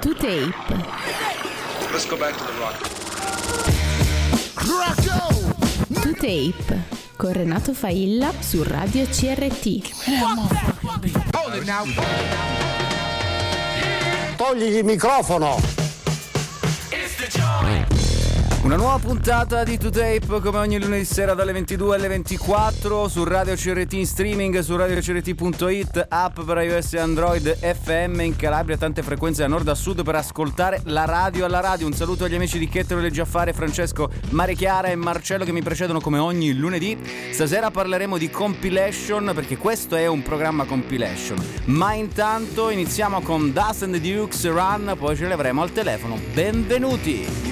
To tape. Let's go back to the rock. To tape. Con Renato Failla su Radio CRT. Togli il microfono! Una nuova puntata di 2Tape come ogni lunedì sera dalle 22 alle 24 su Radio CRT in streaming su radiocrt.it, app per iOS e Android, FM in Calabria, tante frequenze da nord a sud per ascoltare la radio alla radio. Un saluto agli amici di Chettero Leggiaffare, Francesco, Marichiara e Marcello che mi precedono come ogni lunedì. Stasera parleremo di compilation perché questo è un programma compilation. Ma intanto iniziamo con Dust and the Dukes Run, poi ce le avremo al telefono. Benvenuti!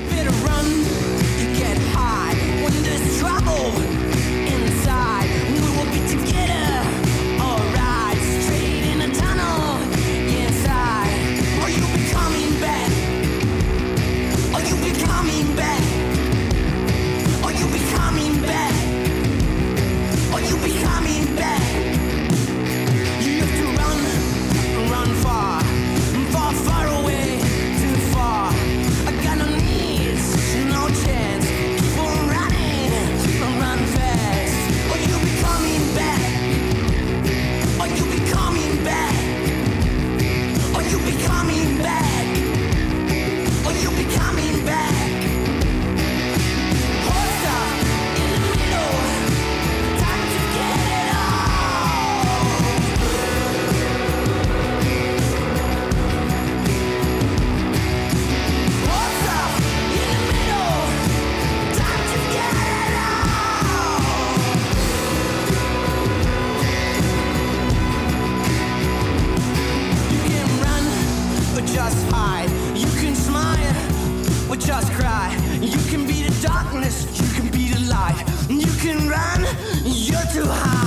Too high.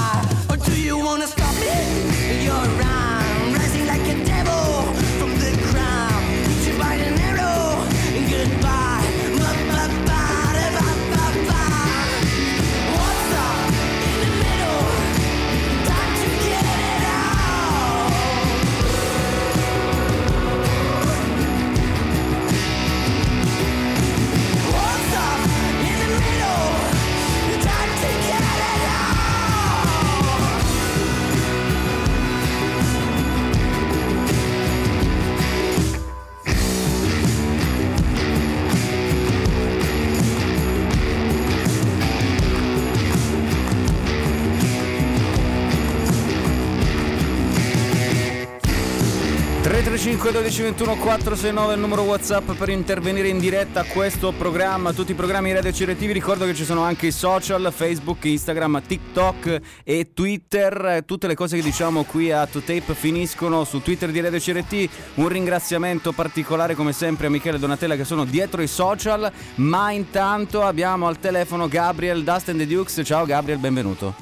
...335 12 21 469 è il numero Whatsapp per intervenire in diretta a questo programma, tutti i programmi Radio CRT, vi ricordo che ci sono anche i social, Facebook, Instagram, TikTok e Twitter, tutte le cose che diciamo qui a 2Tape finiscono su Twitter di Radio CRT, un ringraziamento particolare come sempre a Michele e Donatella che sono dietro i social, ma intanto abbiamo al telefono Gabriel Dust and the Dukes, ciao Gabriel, benvenuto.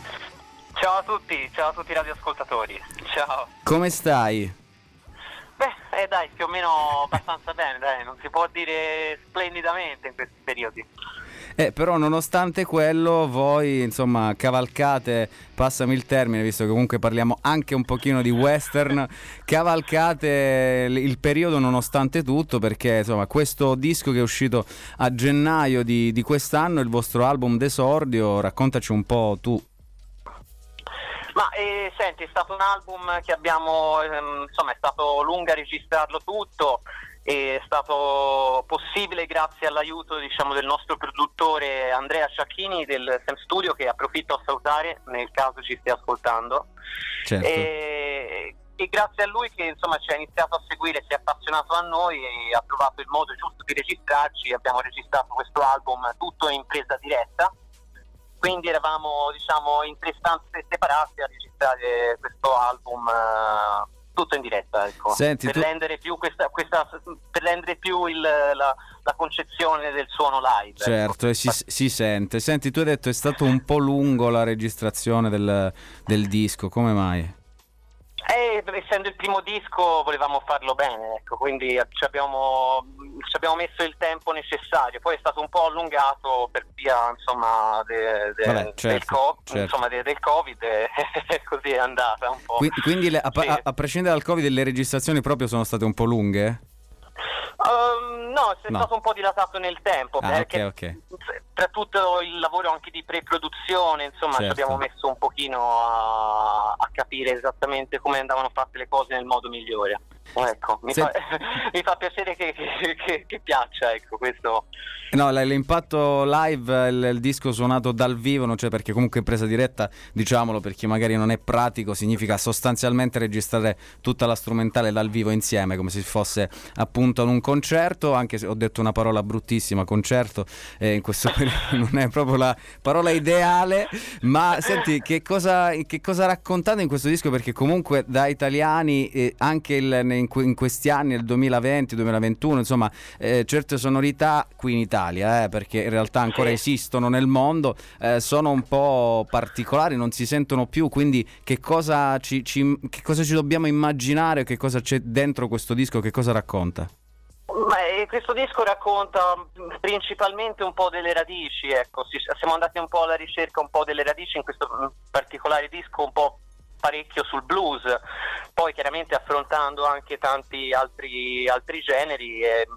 Ciao a tutti, ciao a tutti i radioascoltatori. Ciao. Come stai? Eh, dai, più o meno abbastanza bene, dai, non si può dire splendidamente in questi periodi. Eh, però nonostante quello voi insomma cavalcate, passami il termine visto che comunque parliamo anche un pochino di western, cavalcate il il periodo nonostante tutto perché insomma questo disco che è uscito a gennaio di, di quest'anno, il vostro album d'esordio, raccontaci un po' tu. Ma eh, senti, è stato un album che abbiamo, ehm, insomma, è stato lungo a registrarlo tutto, è stato possibile grazie all'aiuto diciamo, del nostro produttore Andrea Sciacchini del Sam Studio che approfitto a salutare nel caso ci stia ascoltando. Certo. E, e grazie a lui che insomma ci ha iniziato a seguire, si è appassionato a noi e ha trovato il modo giusto di registrarci. Abbiamo registrato questo album tutto in presa diretta. Quindi eravamo diciamo in tre stanze separate a registrare questo album eh, tutto in diretta, ecco. Senti, per, tu- rendere più questa, questa- per rendere più il- la, la concezione del suono live. ecco. Certo, e si, si sente. Senti, tu hai detto è stato un po' lungo la registrazione del, del disco, come mai? Eh, essendo il primo disco volevamo farlo bene, ecco, quindi ci abbiamo, ci abbiamo messo il tempo necessario, poi è stato un po' allungato per via insomma, de- de- Vabbè, del, certo, co- certo. insomma, de- del Covid e così è andata un po'. Qui- Quindi, le- a, Sì. a- a prescindere dal Covid, le registrazioni proprio sono state un po' lunghe? No, è No. stato un po' dilatato nel tempo, Ah, perché ok, tra tutto il lavoro anche di pre-produzione, insomma, ci Certo. abbiamo messo un pochino a, a capire esattamente come andavano fatte le cose nel modo migliore. Ecco, mi, Se- fa, mi fa piacere che, che- che- piaccia, ecco, questo. No, l'impatto live, il, il disco suonato dal vivo, non c'è perché comunque in presa diretta, diciamolo per chi magari non è pratico, significa sostanzialmente registrare tutta la strumentale dal vivo insieme, come se fosse appunto in un concerto, anche se ho detto una parola bruttissima, concerto, eh, in questo periodo non è proprio la parola ideale, ma senti, che cosa, che cosa raccontate in questo disco? Perché comunque da italiani, eh, anche il- in, que- in questi anni, nel 2020, 2021, insomma, eh, certe sonorità qui in Italia, eh, perché in realtà ancora Sì. esistono nel mondo, eh, sono un po' particolari, non si sentono più, quindi che cosa ci, ci- che cosa ci dobbiamo immaginare, che cosa c'è dentro questo disco, che cosa racconta? Ma eh, questo disco racconta mh, principalmente un po' delle radici, ecco, si- siamo andati un po' alla ricerca un po' delle radici in questo mh, particolare disco, un po' parecchio sul blues, poi chiaramente affrontando anche tanti altri, altri generi. eh,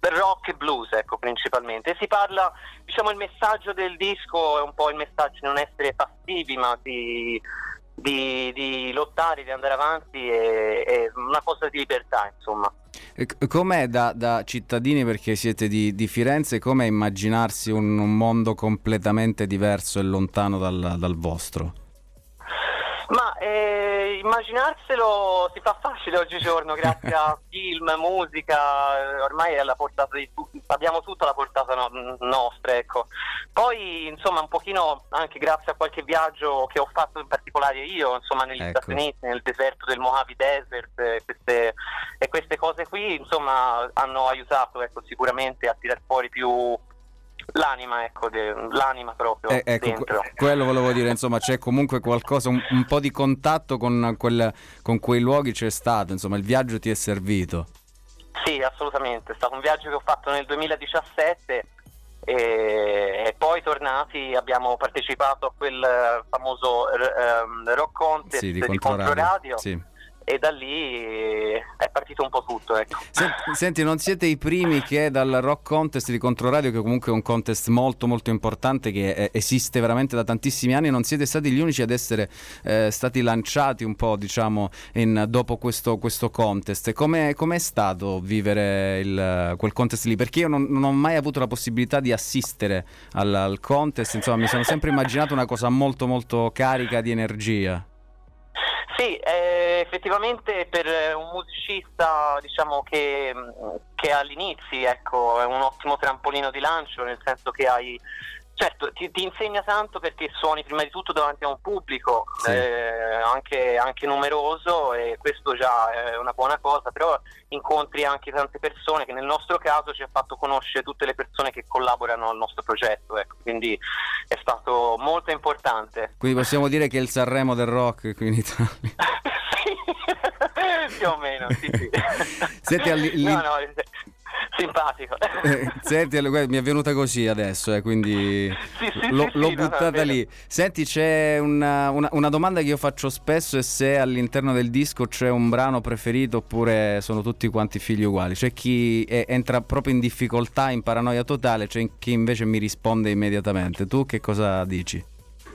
rock e blues ecco principalmente si parla diciamo il messaggio del disco è un po' il messaggio di non essere passivi ma di, di- di lottare di andare avanti e, e una cosa di libertà insomma Com'è da, da cittadini, perché siete di, di Firenze, com'è immaginarsi un, un mondo completamente diverso e lontano dal, dal vostro? Ma eh, immaginarselo si fa facile oggigiorno grazie a film, musica, eh, ormai è alla portata di tutti, abbiamo tutto alla portata no- nostra, ecco. Poi insomma un pochino anche grazie a qualche viaggio che ho fatto in particolare io, insomma negli Ecco. Stati Uniti, nel deserto del Mojave Desert eh, queste, e queste cose qui insomma hanno aiutato ecco, sicuramente a tirar fuori più l'anima, ecco, de- l'anima proprio Eh, ecco, dentro. que- quello volevo dire, insomma, c'è comunque qualcosa, un, un po' di contatto con, quel- con quei luoghi c'è stato, insomma, il viaggio ti è servito. Sì, assolutamente, è stato un viaggio che ho fatto nel 2017 e, poi tornati abbiamo partecipato a quel famoso ehm, rock contest Sì, di di Controradio. Controradio Sì. E da lì è partito un po' tutto. Ecco. Senti, senti, non siete i primi che dal Rock Contest di Controradio, che comunque è un contest molto molto importante che eh, esiste veramente da tantissimi anni, non siete stati gli unici ad essere eh, stati lanciati un po', diciamo, in- dopo questo, questo contest. Come è stato vivere il- quel contest lì? Perché io non, non ho mai avuto la possibilità di assistere al, al contest, insomma, mi sono sempre immaginato una cosa molto molto carica di energia. Sì, eh, effettivamente per eh, un musicista diciamo che, che all'inizio ecco, è un ottimo trampolino di lancio, nel senso che hai certo ti, ti insegna tanto perché suoni prima di tutto davanti a un pubblico Sì. eh, anche, anche numeroso e questo già è una buona cosa, però incontri anche tante persone che nel nostro caso ci ha fatto conoscere tutte le persone che collaborano al nostro progetto, ecco, quindi è stato molto importante. Quindi possiamo dire che è il Sanremo del rock qui in Italia. Sì, più o meno, sì, sì. Senti, alli- no, no, eh, simpatico. Eh, Senti, allora, mi è venuta così adesso, eh, quindi Sì, sì, l'ho, sì, l'ho no, no, buttata è vero. lì. Senti, c'è una, una- una domanda che io faccio spesso è se all'interno del disco c'è un brano preferito oppure sono tutti quanti figli uguali. C'è chi eh, entra proprio in difficoltà, in paranoia totale, c'è chi invece mi risponde immediatamente. Tu che cosa dici?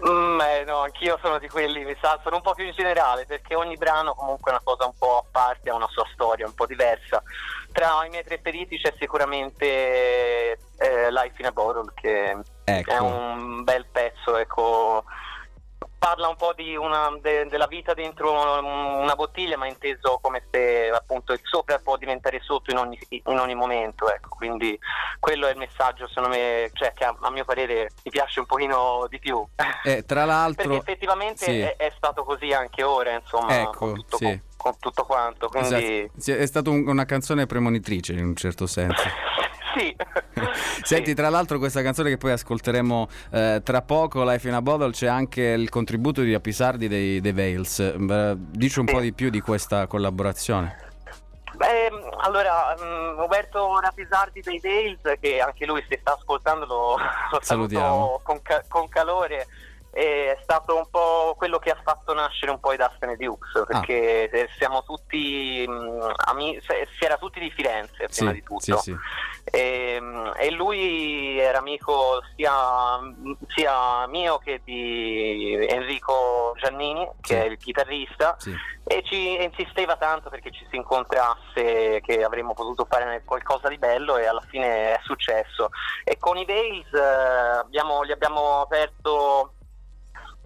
Mm, eh, no, anch'io sono di quelli, mi sa, sono un po' più in generale, perché ogni brano comunque è una cosa un po' a parte, ha una sua storia un po' diversa. Tra i miei preferiti c'è sicuramente eh, Life in a Bottle, che Ecco. è un bel pezzo, ecco. Parla un po' di una, de- della vita dentro una bottiglia, ma inteso come se appunto il sopra può diventare sotto in ogni, in ogni momento, ecco. Quindi quello è il messaggio, secondo me, cioè che a, a mio parere mi piace un pochino di più. Eh, tra Perché l'altro... effettivamente sì. è, è stato così anche ora, insomma, Ecco, tutto, sì. con, con tutto quanto. Quindi Esatto. È stata un- una canzone premonitrice in un certo senso. sì. Senti, Sì. tra l'altro questa canzone che poi ascolteremo eh, tra poco, Life in a Bottle, c'è anche il contributo di Apisardi dei, dei Veils. Eh, dici un Sì. po' di più di questa collaborazione. Beh, allora, mm, Roberto Rapisardi dei Dales, che anche lui se sta ascoltando lo, lo Salutiamo. saluto con, ca- con calore. È stato un po' quello che ha fatto nascere un po' i Dustin e Dukes, perché eh, siamo tutti mh, ami- se- si era tutti di Firenze prima Sì, di tutto. sì, sì. E, mh, e lui era amico sia, sia mio che di Enrico Giannini, che è il chitarrista, e ci insisteva tanto perché ci si incontrasse, che avremmo potuto fare qualcosa di bello e alla fine è successo. E con i Veils eh, abbiamo- gli abbiamo aperto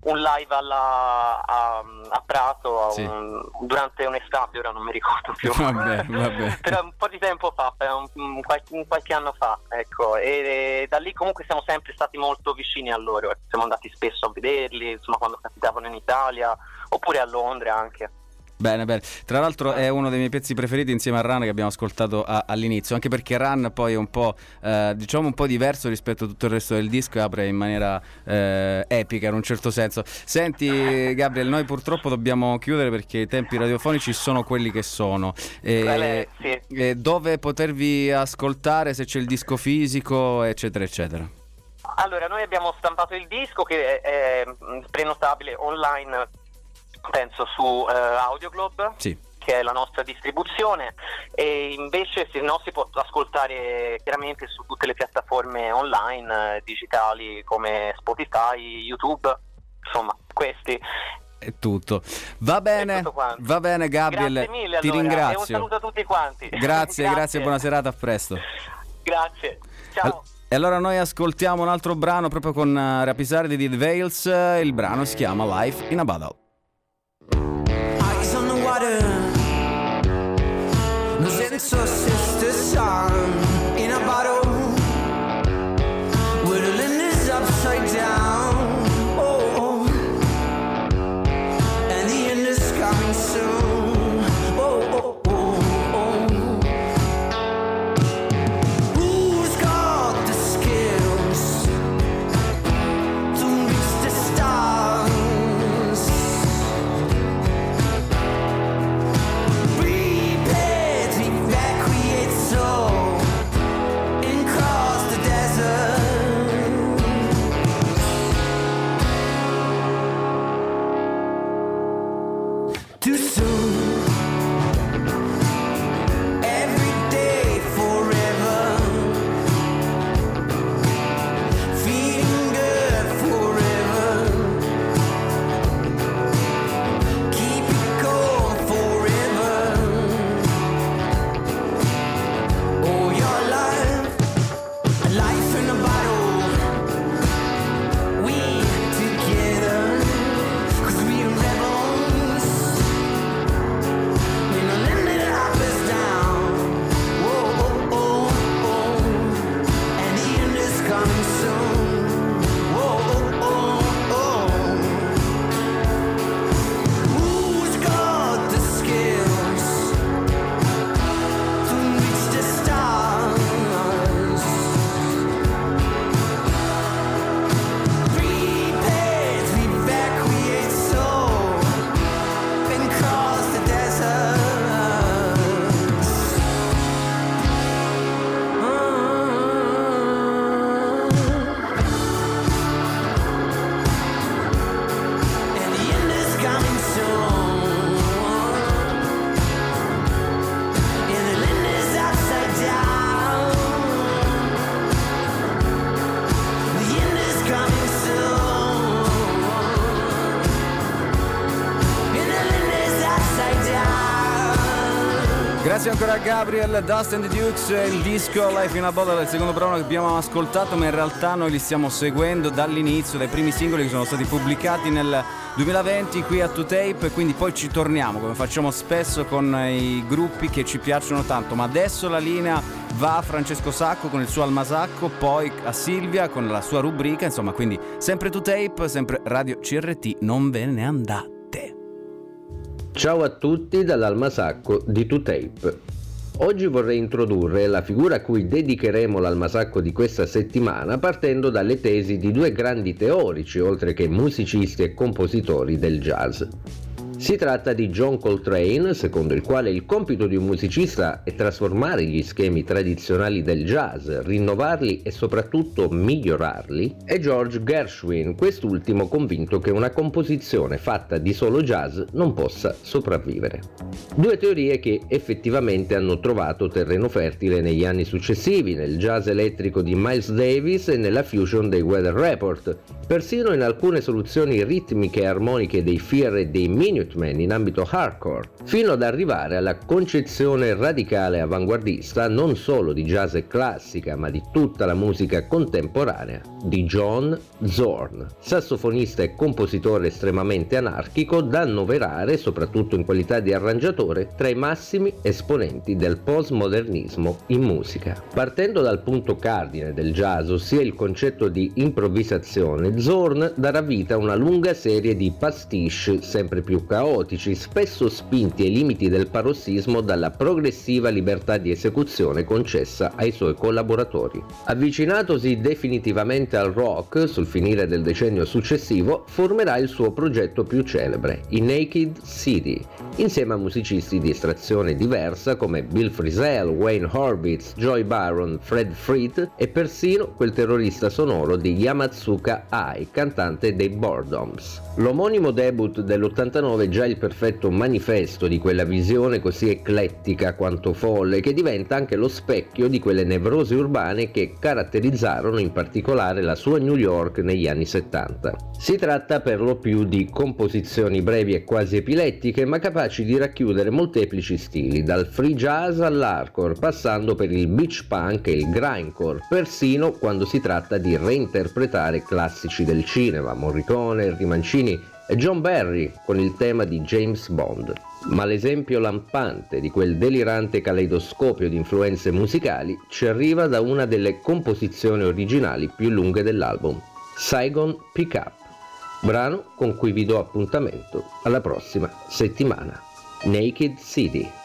un live alla- a, a Prato a Sì. un- durante un'estate, ora non mi ricordo più. Vabbè, vabbè. Però un po' di tempo fa, eh, un, un qualche, un qualche anno fa, ecco, e, da lì comunque siamo sempre stati molto vicini a loro, siamo andati spesso a vederli, insomma quando capitavano in Italia, oppure a Londra anche. Bene, bene. Tra l'altro è uno dei miei pezzi preferiti insieme a Run che abbiamo ascoltato a- all'inizio, anche perché Run poi è un po', eh, diciamo un po' diverso rispetto a tutto il resto del disco e apre in maniera eh, epica in un certo senso. Senti Gabriel, noi purtroppo dobbiamo chiudere perché i tempi radiofonici sono quelli che sono. E- Beh, sì. e dove potervi ascoltare, se c'è il disco fisico, eccetera, eccetera. Allora, noi abbiamo stampato il disco che è, è, prenotabile online, penso su eh, Audioglobe. Sì. che è la nostra distribuzione e invece se no si può ascoltare chiaramente su tutte le piattaforme online eh, digitali come Spotify, YouTube, insomma questi. È tutto. Va bene, tutto va bene Gabriel, Grazie mille ti allora, ringrazio. e un saluto a tutti quanti. Grazie, grazie, buona serata, a presto. Grazie, ciao. E allora noi ascoltiamo un altro brano proprio con uh, Rapisardi di The Veils, eh, il brano si chiama Life in a Battle. Eyes on the water. No senso sister sun Gabriel, Dust and the Dukes, il disco Life in a Bottle, il secondo brano che abbiamo ascoltato, ma in realtà noi li stiamo seguendo dall'inizio, dai primi singoli che sono stati pubblicati nel 2020 qui a 2Tape e quindi poi ci torniamo come facciamo spesso con i gruppi che ci piacciono tanto, ma adesso la linea va a Francesco Sacco con il suo Almasacco, poi a Silvia con la sua rubrica, insomma quindi sempre 2Tape, sempre Radio CRT, non ve ne andate. Ciao a tutti dall'Almasacco di 2Tape. Oggi vorrei introdurre la figura a cui dedicheremo l'Almasacco di questa settimana partendo dalle tesi di due grandi teorici, oltre che musicisti e compositori del jazz. Si tratta di John Coltrane, secondo il quale il compito di un musicista è trasformare gli schemi tradizionali del jazz, rinnovarli e soprattutto migliorarli, e George Gershwin, quest'ultimo convinto che una composizione fatta di solo jazz non possa sopravvivere. Due teorie che effettivamente hanno trovato terreno fertile negli anni successivi, nel jazz elettrico di Miles Davis e nella fusion dei Weather Report, persino in alcune soluzioni ritmiche e armoniche dei Fear e dei Minute Minutemen in ambito hardcore, fino ad arrivare alla concezione radicale avanguardista non solo di jazz e classica, ma di tutta la musica contemporanea di John Zorn, sassofonista e compositore estremamente anarchico da annoverare, soprattutto in qualità di arrangiatore, tra i massimi esponenti del postmodernismo in musica. Partendo dal punto cardine del jazz, ossia il concetto di improvvisazione, Zorn darà vita a una lunga serie di pastiche sempre più caotici, spesso spinti ai limiti del parossismo dalla progressiva libertà di esecuzione concessa ai suoi collaboratori. Avvicinatosi definitivamente al rock sul finire del decennio successivo, formerà il suo progetto più celebre, i Naked City, insieme a musicisti di estrazione diversa come Bill Frisell, Wayne Horvitz, Joy Byron, Fred Freed e persino quel terrorista sonoro di Yamatsuka Ai, cantante dei Boredoms. L'omonimo debut dell'89 è già il perfetto manifesto di quella visione così eclettica quanto folle che diventa anche lo specchio di quelle nevrosi urbane che caratterizzarono in particolare la sua New York negli anni 70. Si tratta per lo più di composizioni brevi e quasi epilettiche ma capaci di racchiudere molteplici stili, dal free jazz all'hardcore, passando per il beach punk e il grindcore, persino quando si tratta di reinterpretare classici del cinema, Morricone, Rimancini e John Barry con il tema di James Bond. Ma l'esempio lampante di quel delirante caleidoscopio di influenze musicali ci arriva da una delle composizioni originali più lunghe dell'album, Saigon Pickup, brano con cui vi do appuntamento alla prossima settimana. Naked City.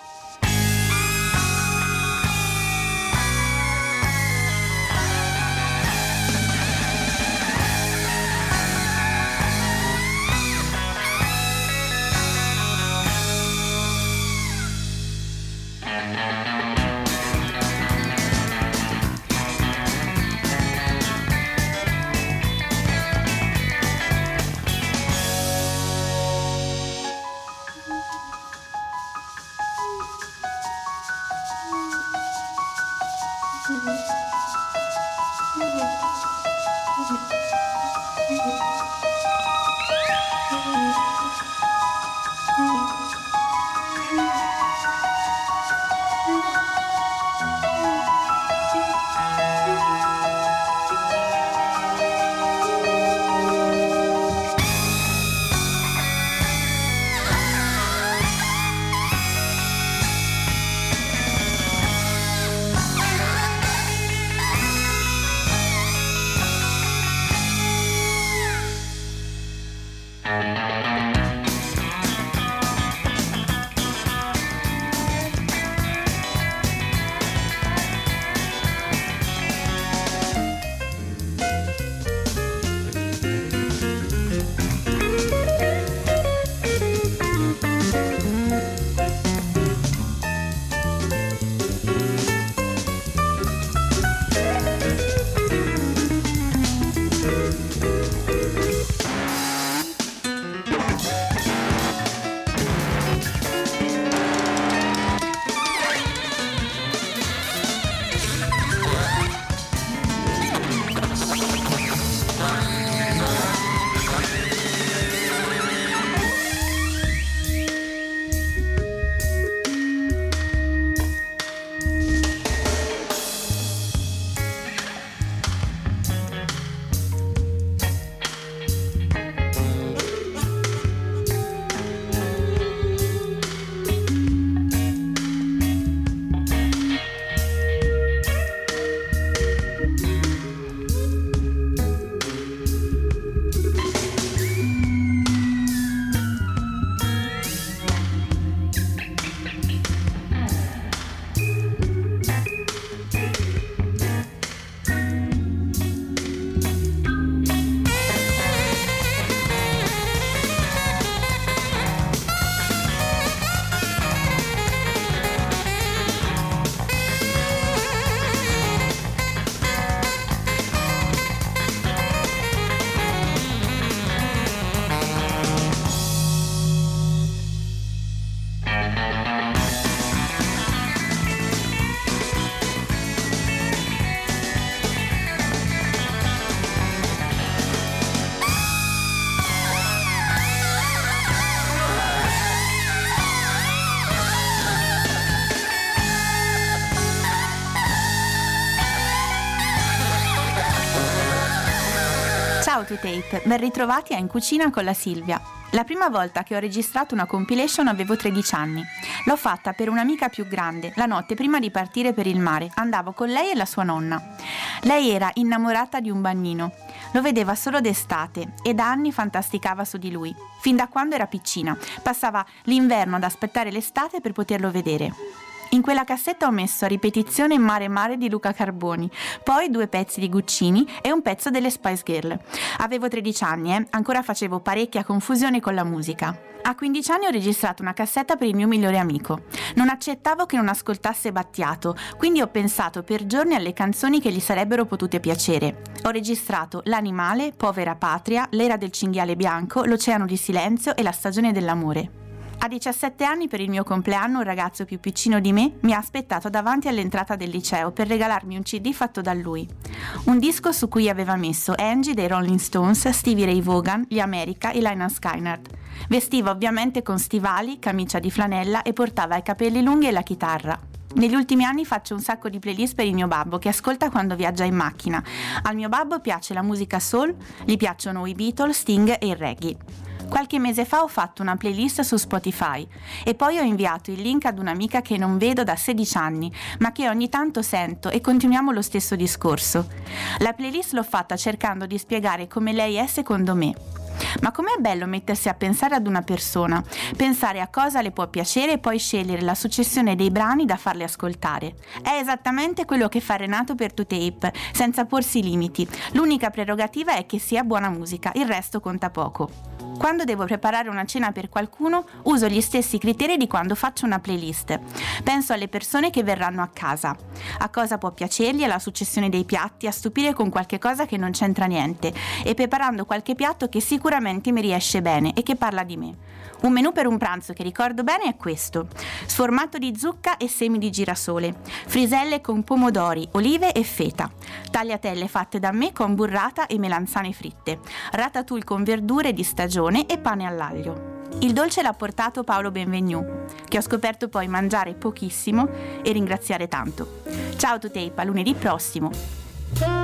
Ciao to tape, ben ritrovati a In Cucina con la Silvia. La prima volta che ho registrato una compilation avevo 13 anni. L'ho fatta per un'amica più grande, la notte prima di partire per il mare. Andavo con lei e la sua nonna. Lei era innamorata di un bagnino. Lo vedeva solo d'estate e da anni fantasticava su di lui. Fin da quando era piccina, passava l'inverno ad aspettare l'estate per poterlo vedere. In quella cassetta ho messo a ripetizione Mare Mare di Luca Carboni, poi due pezzi di Guccini e un pezzo delle Spice Girl. Avevo 13 anni, eh? ancora facevo parecchia confusione con la musica. A 15 anni ho registrato una cassetta per il mio migliore amico. Non accettavo che non ascoltasse Battiato, quindi ho pensato per giorni alle canzoni che gli sarebbero potute piacere. Ho registrato L'animale, Povera patria, L'era del cinghiale bianco, L'oceano di silenzio e La stagione dell'amore. A 17 anni per il mio compleanno un ragazzo più piccino di me mi ha aspettato davanti all'entrata del liceo per regalarmi un CD fatto da lui. Un disco su cui aveva messo Angie dei Rolling Stones, Stevie Ray Vaughan, gli America e Lina Skynyrd. Vestiva ovviamente con stivali, camicia di flanella e portava i capelli lunghi e la chitarra. Negli ultimi anni faccio un sacco di playlist per il mio babbo che ascolta quando viaggia in macchina. Al mio babbo piace la musica soul, gli piacciono i Beatles, Sting e il reggae. Qualche mese fa ho fatto una playlist su Spotify e poi ho inviato il link ad un'amica che non vedo da 16 anni, ma che ogni tanto sento e continuiamo lo stesso discorso. La playlist l'ho fatta cercando di spiegare come lei è secondo me. Ma com'è bello mettersi a pensare ad una persona, pensare a cosa le può piacere e poi scegliere la successione dei brani da farle ascoltare. È esattamente quello che fa Renato per 2Tape, senza porsi limiti. L'unica prerogativa è che sia buona musica, il resto conta poco. Quando devo preparare una cena per qualcuno, uso gli stessi criteri di quando faccio una playlist. Penso alle persone che verranno a casa, a cosa può piacergli, alla successione dei piatti, a stupire con qualche cosa che non c'entra niente e preparando qualche piatto che sicuramente mi riesce bene e che parla di me. Un menù per un pranzo che ricordo bene è questo: sformato di zucca e semi di girasole, friselle con pomodori, olive e feta, tagliatelle fatte da me con burrata e melanzane fritte, ratatouille con verdure di stagione e pane all'aglio. Il dolce l'ha portato Paolo Benvenu, che ho scoperto poi mangiare pochissimo e ringraziare tanto. Ciao to tape, a lunedì prossimo!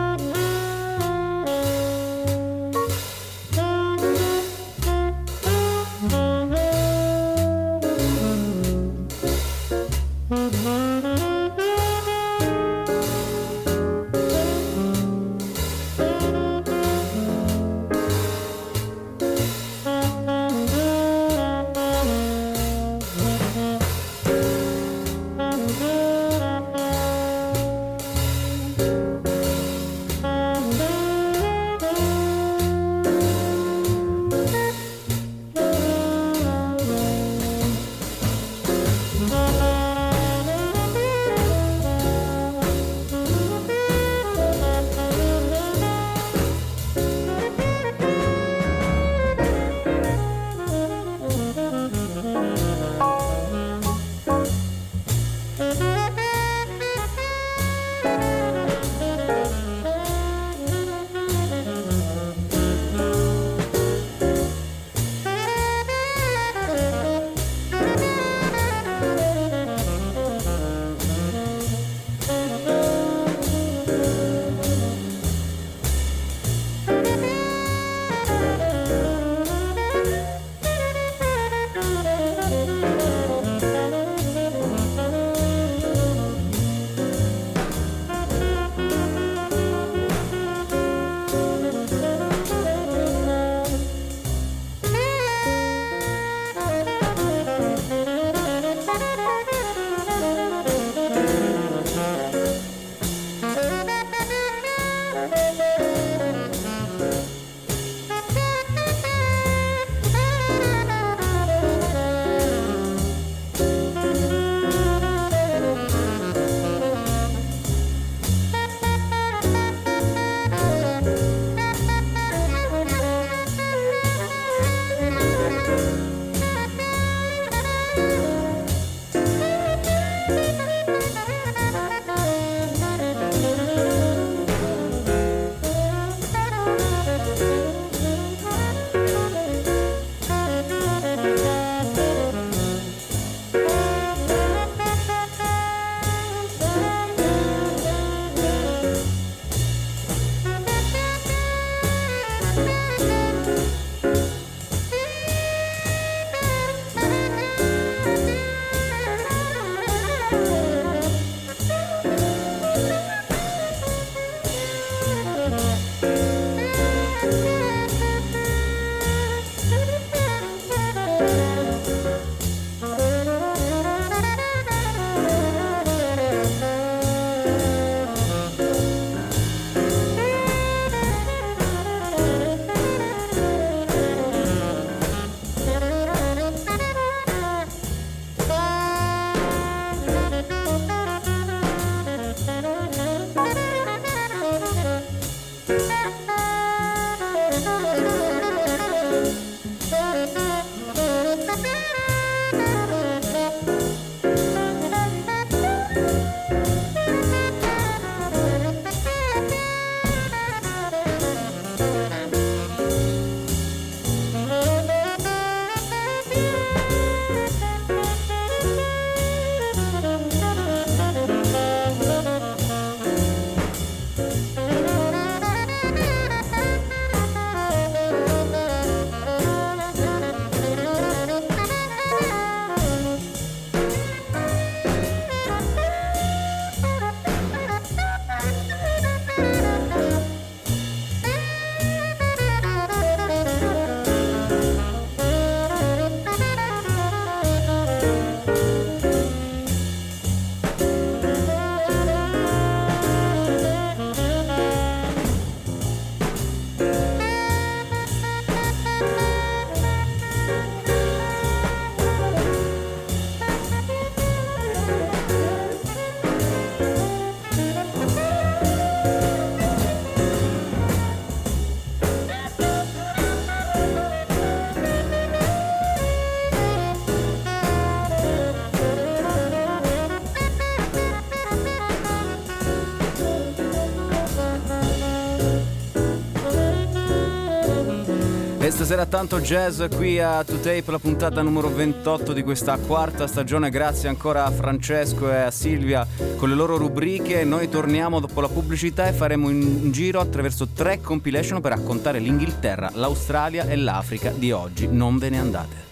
Stasera tanto jazz qui a To Tape, la puntata numero 28 di questa quarta stagione. Grazie ancora a Francesco e a Silvia con le loro rubriche. Noi torniamo dopo la pubblicità e faremo un giro attraverso tre compilation per raccontare l'Inghilterra, l'Australia e l'Africa di oggi. Non ve ne andate.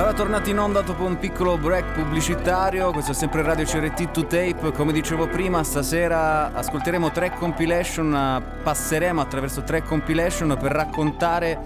Allora tornati in onda dopo un piccolo break pubblicitario, questo è sempre Radio CRT 2 Tape, come dicevo prima stasera ascolteremo tre compilation, passeremo attraverso tre compilation per raccontare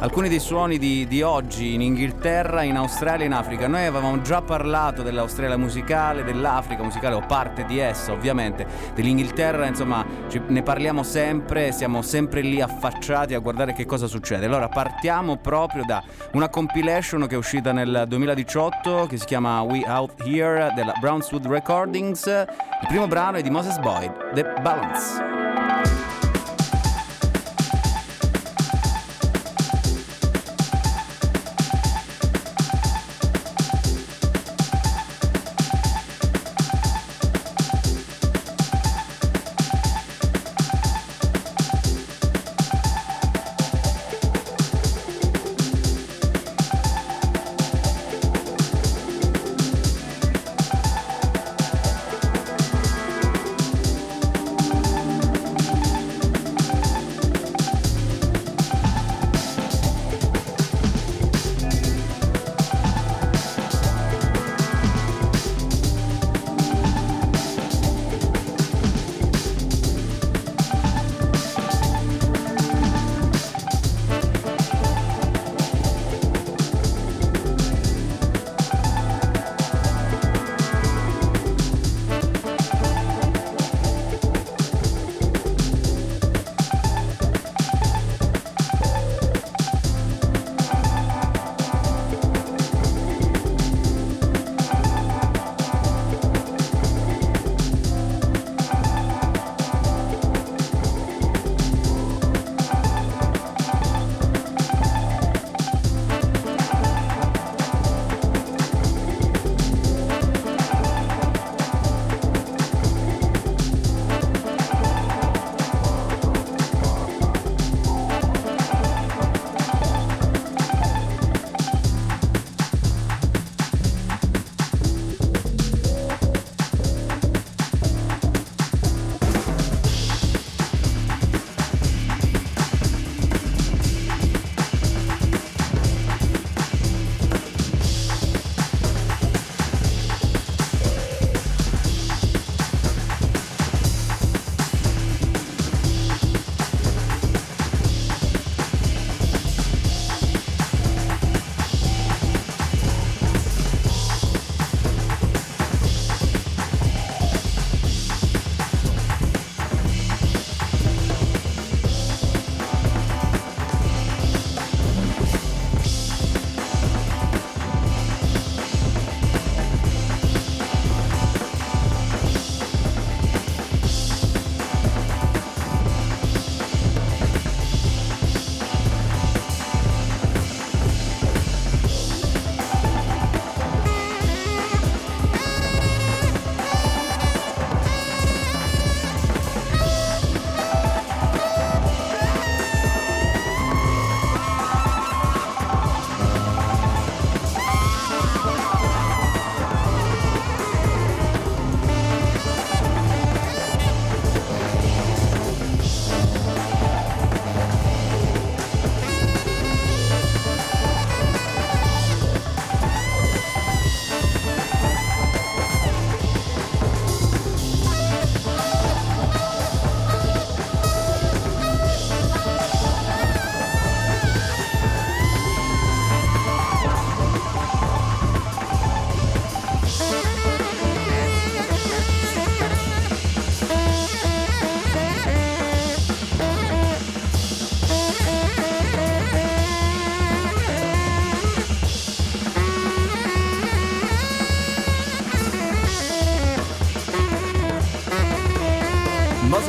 alcuni dei suoni di, di, oggi in Inghilterra, in Australia e in Africa. Noi avevamo già parlato dell'Australia musicale, dell'Africa musicale o parte di essa ovviamente, dell'Inghilterra, insomma ne parliamo sempre, siamo sempre lì affacciati a guardare che cosa succede. Allora partiamo proprio da una compilation che è uscita nel 2018 che si chiama We Out Here della Brownswood Recordings. Il primo brano è di Moses Boyd, The Balance.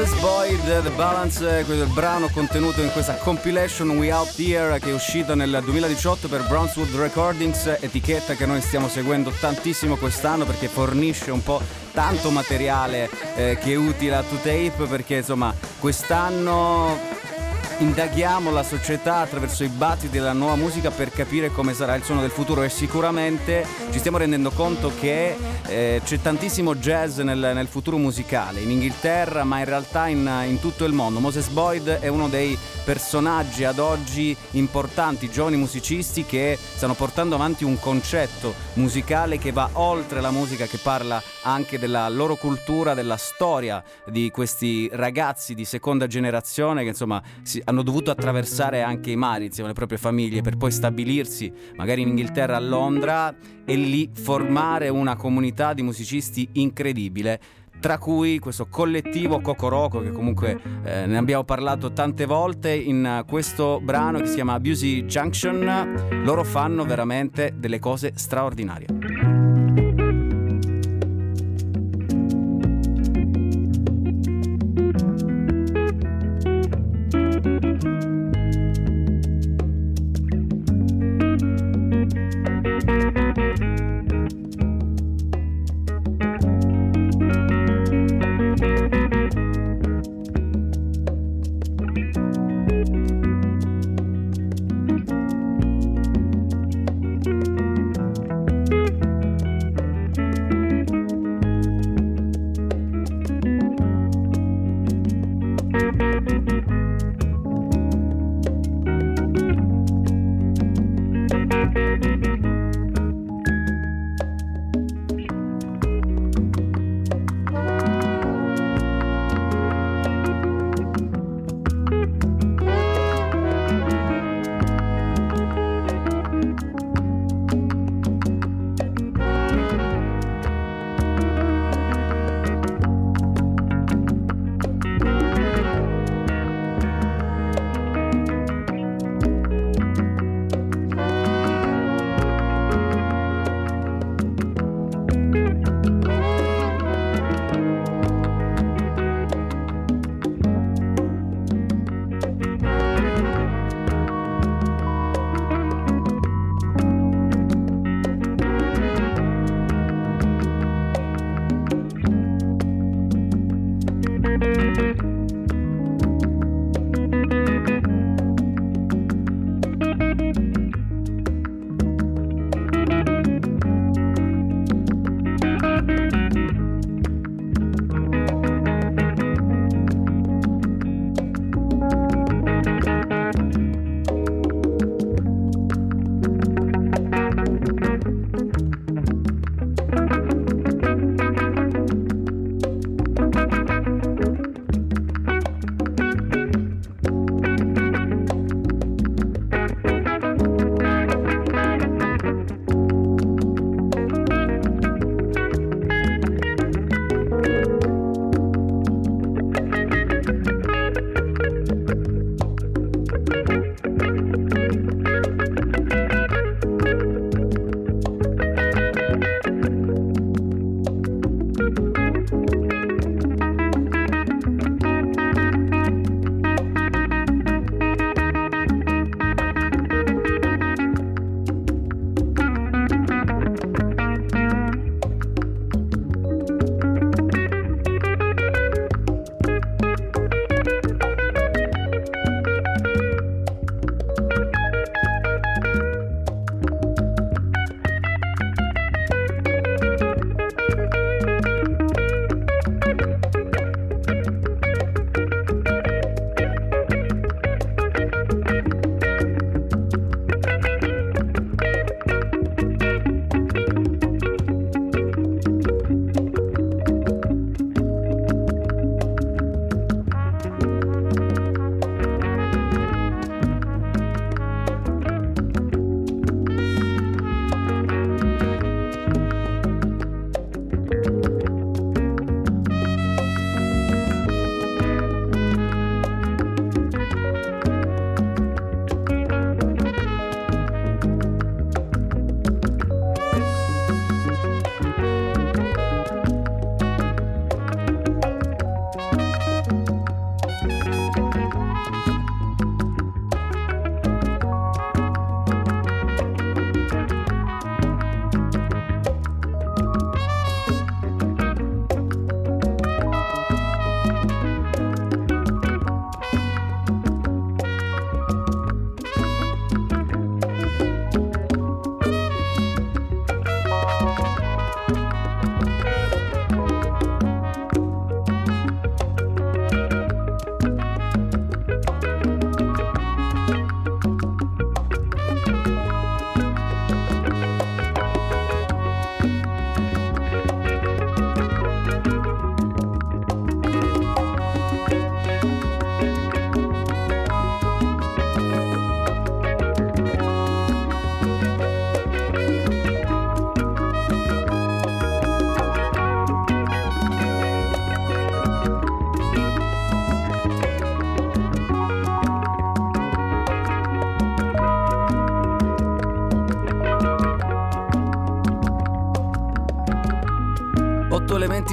Moses Boyd, The Balance, questo è il brano contenuto in questa compilation We Out Here che è uscita nel 2018 per Brownswood Recordings, etichetta che noi stiamo seguendo tantissimo quest'anno perché fornisce un po' tanto materiale eh, che è utile a 2Tape perché insomma quest'anno indaghiamo la società attraverso i battiti della nuova musica per capire come sarà il suono del futuro e sicuramente ci stiamo rendendo conto che eh, c'è tantissimo jazz nel, nel, futuro musicale in Inghilterra ma in realtà in, in, tutto il mondo. Moses Boyd è uno dei personaggi ad oggi importanti, giovani musicisti che stanno portando avanti un concetto musicale che va oltre la musica, che parla anche della loro cultura, della storia di questi ragazzi di seconda generazione che insomma si, hanno dovuto attraversare anche i mari insieme alle proprie famiglie per poi stabilirsi magari in Inghilterra a Londra e lì formare una comunità di musicisti incredibile tra cui questo collettivo Cocoroco che comunque eh, ne abbiamo parlato tante volte in questo brano che si chiama Busy Junction. Loro fanno veramente delle cose straordinarie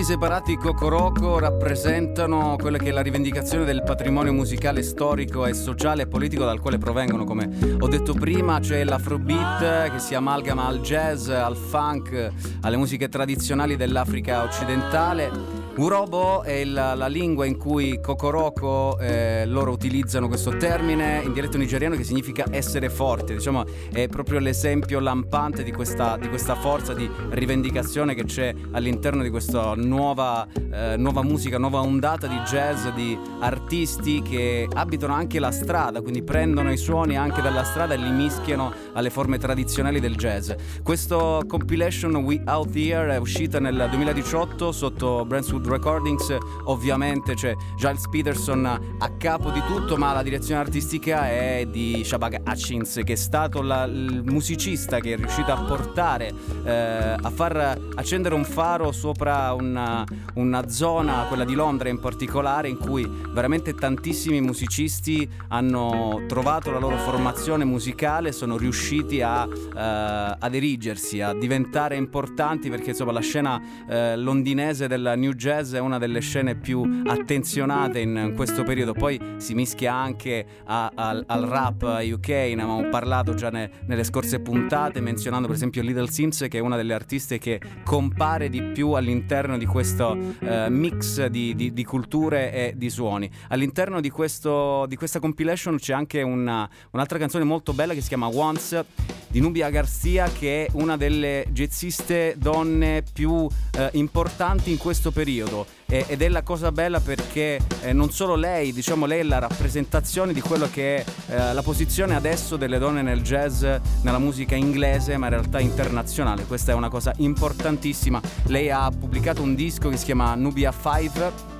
separati Cocoroco rappresentano quella che è la rivendicazione del patrimonio musicale storico e sociale e politico dal quale provengono, come ho detto prima, c'è l'afrobeat che si amalgama al jazz, al funk, alle musiche tradizionali dell'Africa occidentale Urobo è la, la, lingua in cui Kokoroko eh, loro utilizzano questo termine in dialetto nigeriano che significa essere forte. Diciamo è proprio l'esempio lampante di questa, di questa forza di rivendicazione che c'è all'interno di questa nuova, eh, nuova musica, nuova ondata di jazz, di artisti che abitano anche la strada, quindi prendono i suoni anche dalla strada e li mischiano alle forme tradizionali del jazz. Questo compilation We Out Here è uscita nel 2018 sotto Brentwood Recordings ovviamente c'è Giles Peterson a capo di tutto ma la direzione artistica è di Shabag Hutchins che è stato la, il musicista che è riuscito a portare eh, a far accendere un faro sopra una, una zona, quella di Londra in particolare in cui veramente tantissimi musicisti hanno trovato la loro formazione musicale sono riusciti a, eh, ad erigersi, a diventare importanti perché insomma la scena eh, londinese del New Jazz è una delle scene più attenzionate in questo periodo, poi si mischia anche a, a, al rap UK, ne abbiamo parlato già ne, nelle scorse puntate, menzionando per esempio Little Sims che è una delle artiste che compare di più all'interno di questo uh, mix di, di, di, culture e di suoni. All'interno di, questo, di questa compilation c'è anche una, un'altra canzone molto bella che si chiama Once di Nubia Garcia che è una delle jazziste donne più eh, importanti in questo periodo eh, ed è la cosa bella perché eh, non solo lei, diciamo lei è la rappresentazione di quello che è eh, la posizione adesso delle donne nel jazz, nella musica inglese ma in realtà internazionale, questa è una cosa importantissima. Lei ha pubblicato un disco che si chiama Nubia 5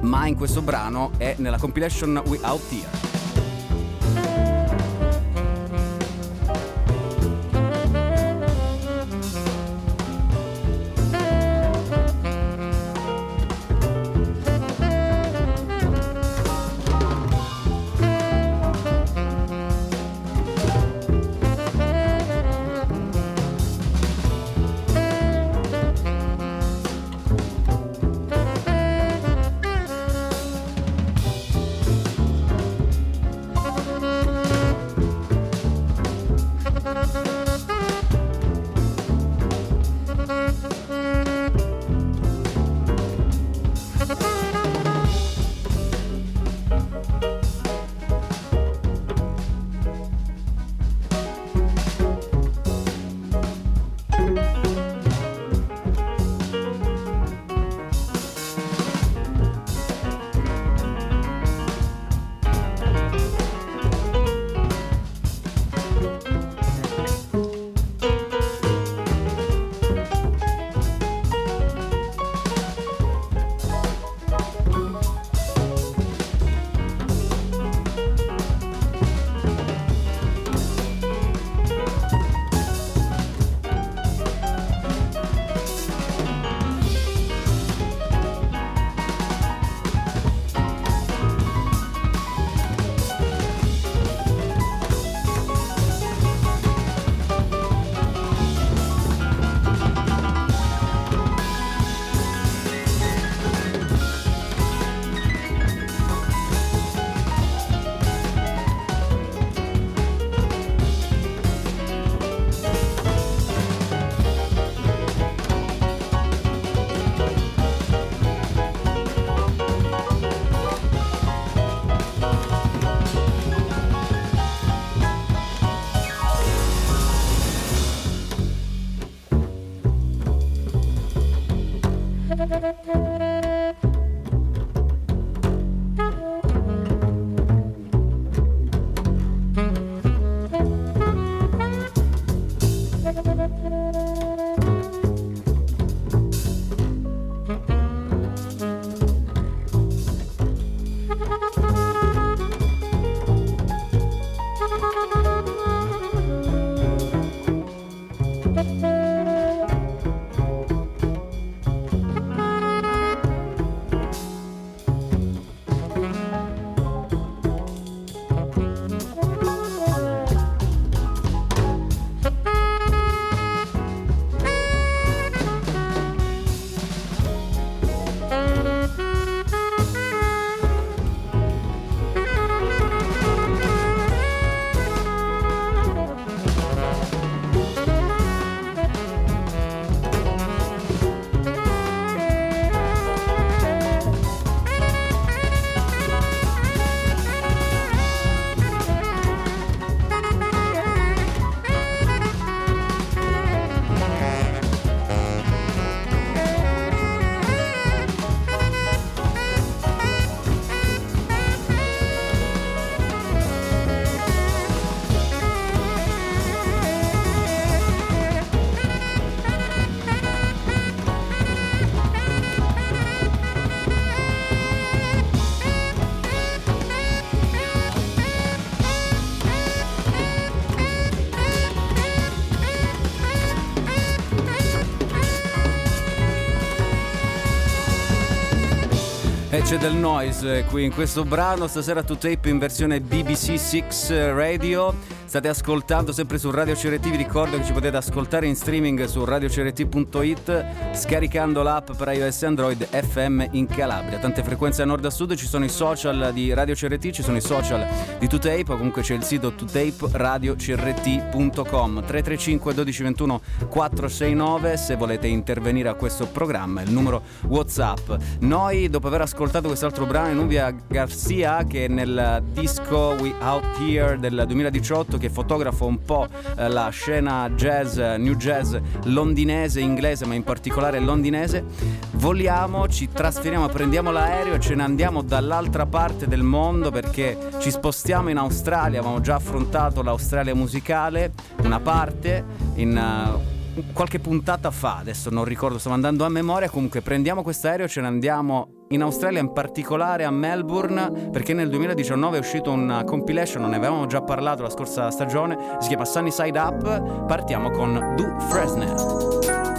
ma in questo brano è nella compilation We Out. Mm-hmm. E c'è del noise qui in questo brano, stasera to tape in versione BBC 6 Radio. State ascoltando sempre su Radio CRT, vi ricordo che ci potete ascoltare in streaming su radiocrt.it scaricando l'app per iOS e Android FM in Calabria. Tante frequenze a nord a sud, ci sono i social di Radio CRT, ci sono i social di 2Tape, comunque c'è il sito 2tape radioCRT.com 335 1221 469 se volete intervenire a questo programma, il numero WhatsApp. Noi dopo aver ascoltato quest'altro brano Nubia Garcia che è nel disco We Out Here del 2018 che fotografa un po' eh, la scena jazz, new jazz londinese, inglese, ma in particolare londinese, voliamo, ci trasferiamo, prendiamo l'aereo e ce ne andiamo dall'altra parte del mondo perché ci spostiamo in Australia, avevamo già affrontato l'Australia musicale, una parte in... Uh, qualche puntata fa, adesso non ricordo, stavo andando a memoria, comunque prendiamo questo aereo e ce ne andiamo in Australia, in particolare a Melbourne, perché nel 2019 è uscito una compilation, ne avevamo già parlato la scorsa stagione, si chiama Sunny Side Up, partiamo con Du Fresnel.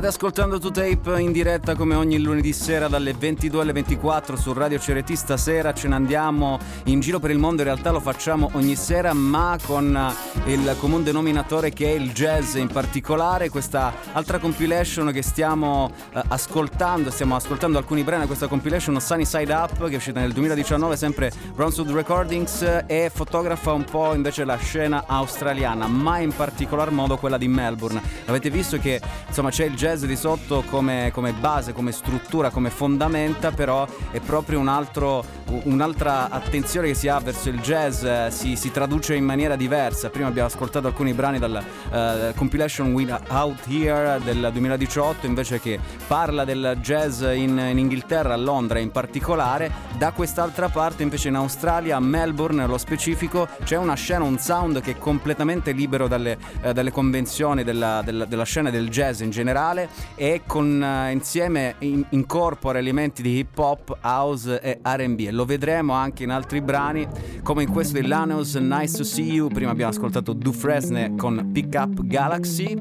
State ascoltando 2Tape in diretta come ogni lunedì sera dalle 22 alle 24 su Radio Cereti. Stasera ce ne andiamo in giro per il mondo, in realtà lo facciamo ogni sera, ma con il comune denominatore che è il jazz in particolare. Questa altra compilation che stiamo eh, ascoltando, stiamo ascoltando alcuni brani questa compilation Sunny Side Up che è uscita nel 2019, sempre Brownswood Recordings e fotografa un po' invece la scena australiana, ma in particolar modo quella di Melbourne. Avete visto che insomma c'è il jazz di sotto come, come base, come struttura, come fondamenta, però è proprio un altro, un'altra attenzione che si ha verso il jazz, eh, si, si, traduce in maniera diversa. Prima abbiamo ascoltato alcuni brani dal uh, compilation Out Here del 2018, invece che parla del jazz in, in Inghilterra, a Londra in particolare. Da quest'altra parte invece in Australia, a Melbourne nello specifico, c'è una scena, un sound che è completamente libero dalle, uh, dalle convenzioni della, della, della scena del jazz in generale musicale e con, uh, insieme in, incorpora elementi di hip hop, house e RB e lo vedremo anche in altri brani come in questo di Lanos Nice to See You, prima abbiamo ascoltato Dufresne con Pick Up Galaxy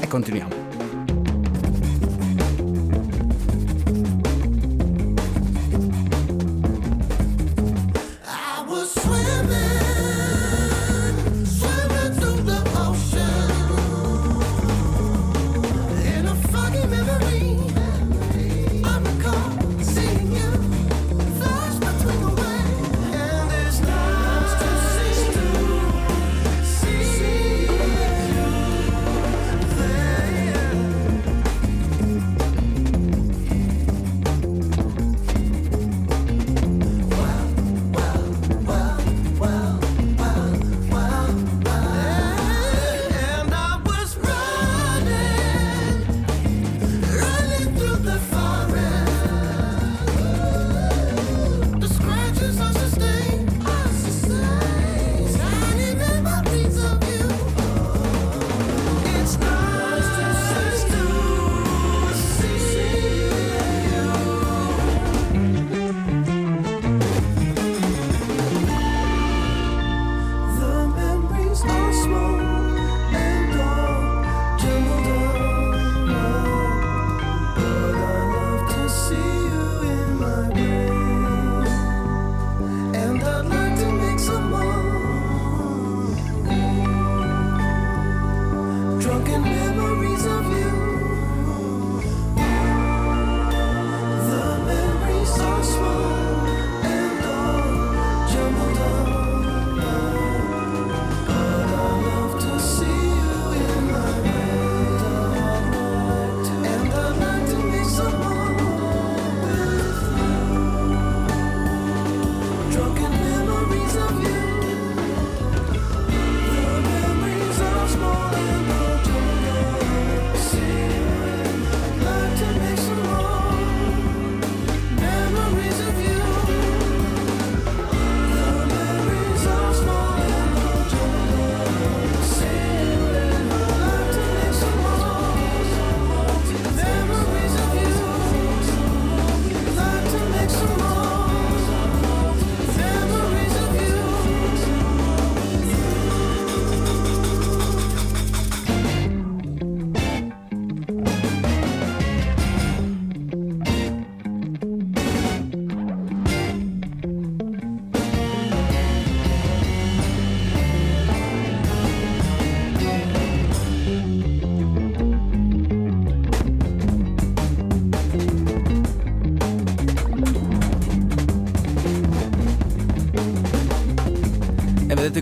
e continuiamo.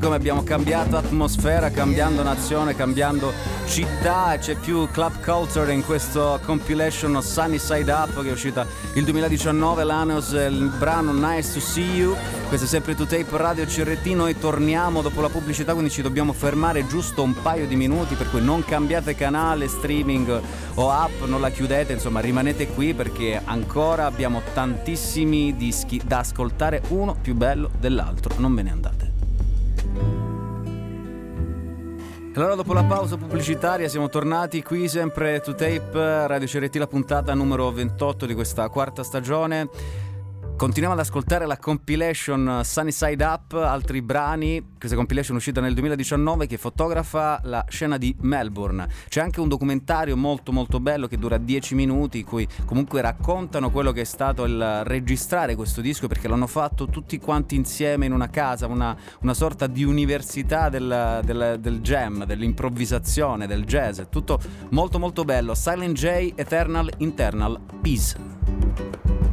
Come abbiamo cambiato atmosfera, cambiando nazione, cambiando città, c'è più club culture in questo compilation Sunny Side Up che è uscita il 2019, l'Aneos, il brano Nice to See You, questo è sempre to tape Radio CRT, noi torniamo dopo la pubblicità quindi ci dobbiamo fermare giusto un paio di minuti per cui non cambiate canale, streaming o app, non la chiudete, insomma rimanete qui perché ancora abbiamo tantissimi dischi da ascoltare, uno più bello dell'altro, non ve ne andate. Allora dopo la pausa pubblicitaria siamo tornati qui sempre to tape Radio CRT la puntata numero 28 di questa quarta stagione. Continuiamo ad ascoltare la compilation Sunny Side Up, altri brani, questa compilation uscita nel 2019 che fotografa la scena di Melbourne. C'è anche un documentario molto molto bello che dura 10 minuti in cui comunque raccontano quello che è stato il registrare questo disco perché l'hanno fatto tutti quanti insieme in una casa, una, una sorta di università del, del, del jam, dell'improvvisazione, del jazz, è tutto molto molto bello. Silent J, Eternal Internal Peace.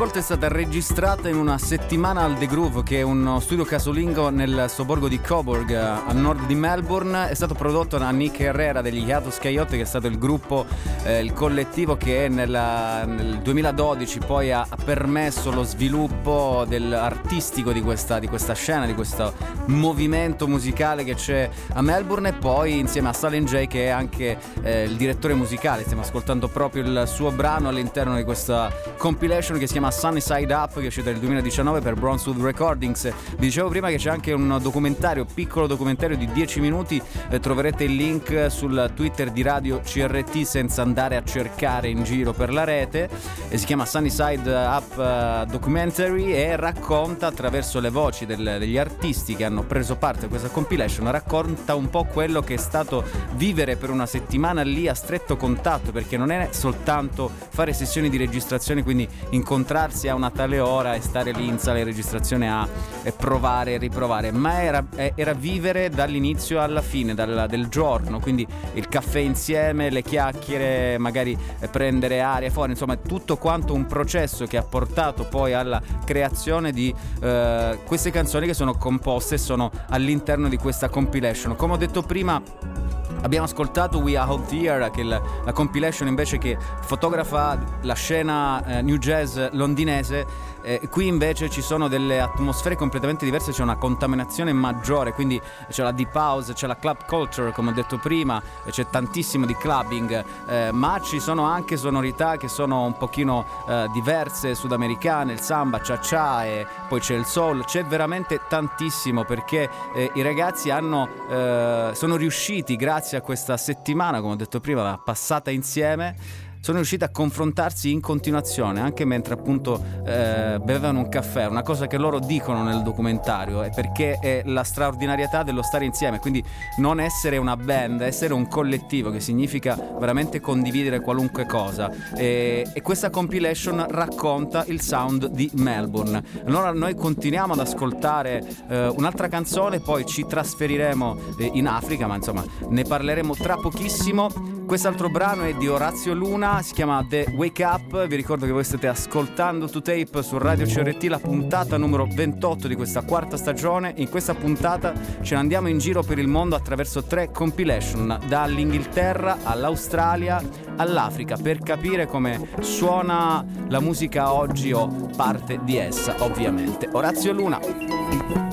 Raccolta è stata registrata in una settimana al The Groove, che è uno studio casolingo nel sobborgo di Coburg, a nord di Melbourne. È stato prodotto da Nick Herrera degli Hiatus Coyote, che è stato il gruppo, eh, il collettivo che nella, nel 2012 poi ha, permesso lo sviluppo artistico di questa, di questa, scena, di questo movimento musicale che c'è a Melbourne. E poi insieme a Salen J, che è anche eh, il direttore musicale, stiamo ascoltando proprio il suo brano all'interno di questa compilation che si chiama Sunny Side Up che è uscita nel 2019 per Bronzewood Recordings. Vi dicevo prima che c'è anche un documentario, piccolo documentario di 10 minuti, eh, troverete il link sul Twitter di Radio CRT senza andare a cercare in giro per la rete e si chiama Sunny Side Up uh, Documentary e racconta attraverso le voci del, degli artisti che hanno preso parte a questa compilation, racconta un po' quello che è stato vivere per una settimana lì a stretto contatto perché non è soltanto fare sessioni di registrazione quindi in incontrarsi a una tale ora e stare lì in sala di registrazione a provare e riprovare, ma era, era vivere dall'inizio alla fine, dal, del giorno, quindi il caffè insieme, le chiacchiere, magari prendere aria fuori, insomma tutto quanto un processo che ha portato poi alla creazione di eh, queste canzoni che sono composte e sono all'interno di questa compilation. Come ho detto prima, Abbiamo ascoltato We Are Out Here, che è la, la compilation invece che fotografa la scena eh, new jazz londinese eh, qui invece ci sono delle atmosfere completamente diverse, c'è una contaminazione maggiore, quindi c'è la deep house, c'è la club culture, come ho detto prima, c'è tantissimo di clubbing, eh, ma ci sono anche sonorità che sono un pochino eh, diverse, sudamericane, il samba, cha-cha e poi c'è il soul, c'è veramente tantissimo perché eh, i ragazzi hanno, eh, sono riusciti grazie a questa settimana, come ho detto prima, passata insieme sono riusciti a confrontarsi in continuazione, anche mentre appunto eh, bevevano un caffè, una cosa che loro dicono nel documentario, è perché è la straordinarietà dello stare insieme, quindi non essere una band, essere un collettivo, che significa veramente condividere qualunque cosa. E, e questa compilation racconta il sound di Melbourne. Allora noi continuiamo ad ascoltare eh, un'altra canzone, poi ci trasferiremo eh, in Africa, ma insomma ne parleremo tra pochissimo. Quest'altro brano è di Orazio Luna, si chiama The Wake Up. Vi ricordo che voi state ascoltando To Tape su Radio CRT, la puntata numero 28 di questa quarta stagione. In questa puntata ce ne andiamo in giro per il mondo attraverso tre compilation, dall'Inghilterra all'Australia all'Africa, per capire come suona la musica oggi o parte di essa, ovviamente. Orazio Luna.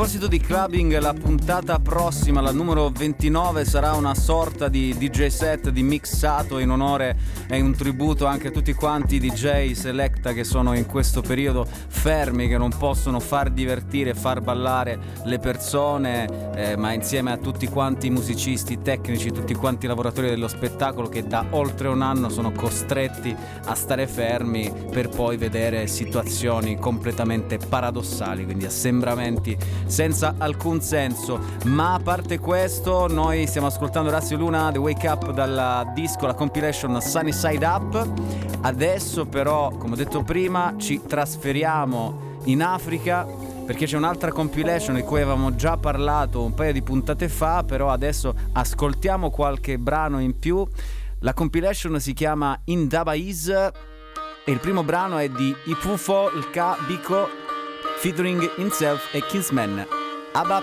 Proposito di clubbing, la puntata prossima, la numero 29, sarà una sorta di DJ set di mixato in onore e un tributo anche a tutti quanti i DJ selecta che sono in questo periodo fermi, che non possono far divertire, far ballare le persone, eh, ma insieme a tutti quanti i musicisti, tecnici, tutti quanti i lavoratori dello spettacolo che da oltre un anno sono costretti a stare fermi per poi vedere situazioni completamente paradossali, quindi assembramenti senza alcun senso. Ma a parte questo, noi stiamo ascoltando Razio Luna, The Wake Up dalla disco, la compilation Sunny Side Up. Adesso però, come ho detto prima, ci trasferiamo in Africa perché c'è un'altra compilation di cui avevamo già parlato un paio di puntate fa, però adesso ascoltiamo qualche brano in più. La compilation si chiama Indabais e il primo brano è di Ipufo Lka Biko featuring himself e Kingsman Abba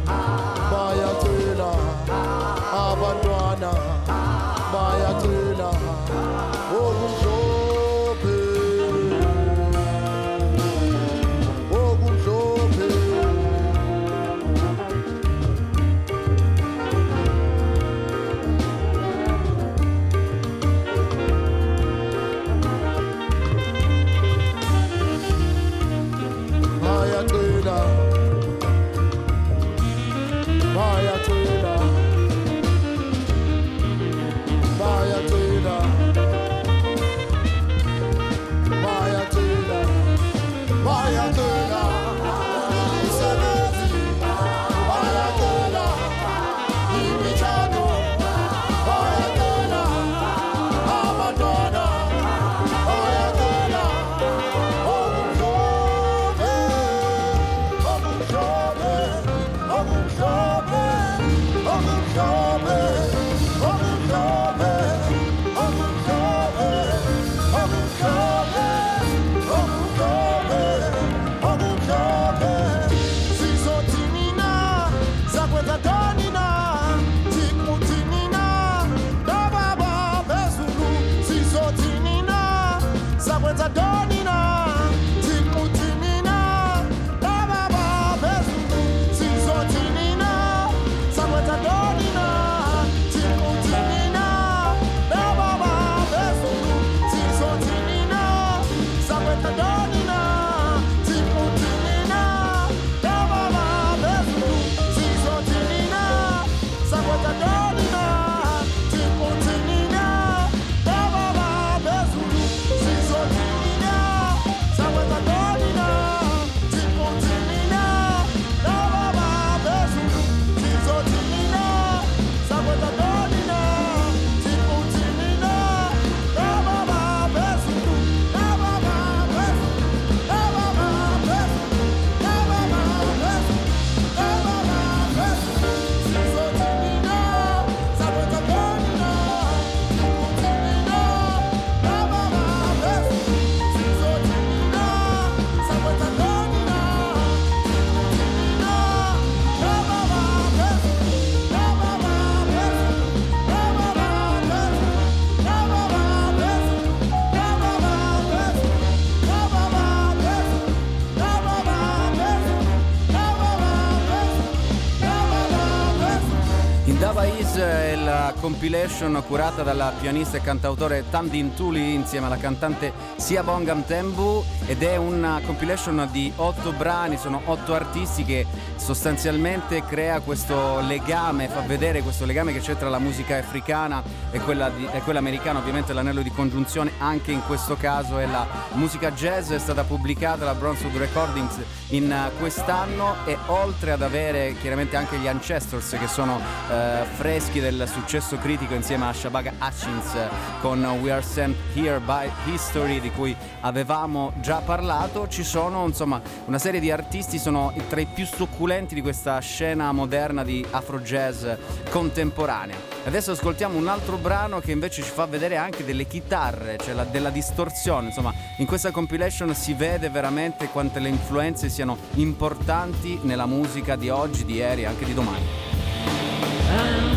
compilation curata dal pianista e cantautore Tamdin Tuli insieme alla cantante Sia Bongam Tembu ed è una compilation di otto brani, sono otto artisti che sostanzialmente crea questo legame, fa vedere questo legame che c'è tra la musica africana e quella, di, e quella americana, ovviamente l'anello di congiunzione anche in questo caso è la musica jazz, è stata pubblicata dalla Bronzewood Recordings in uh, quest'anno e oltre ad avere chiaramente anche gli Ancestors che sono uh, freschi del successo critico insieme a Shabaga Hutchins con We Are Sent Here by History di cui avevamo già parlato, ci sono insomma una serie di artisti, sono tra i più succulenti di questa scena moderna di afro jazz contemporanea. Adesso ascoltiamo un altro brano che invece ci fa vedere anche delle chitarre, cioè la, della distorsione, insomma in questa compilation si vede veramente quante le influenze siano importanti nella musica di oggi, di ieri e anche di domani.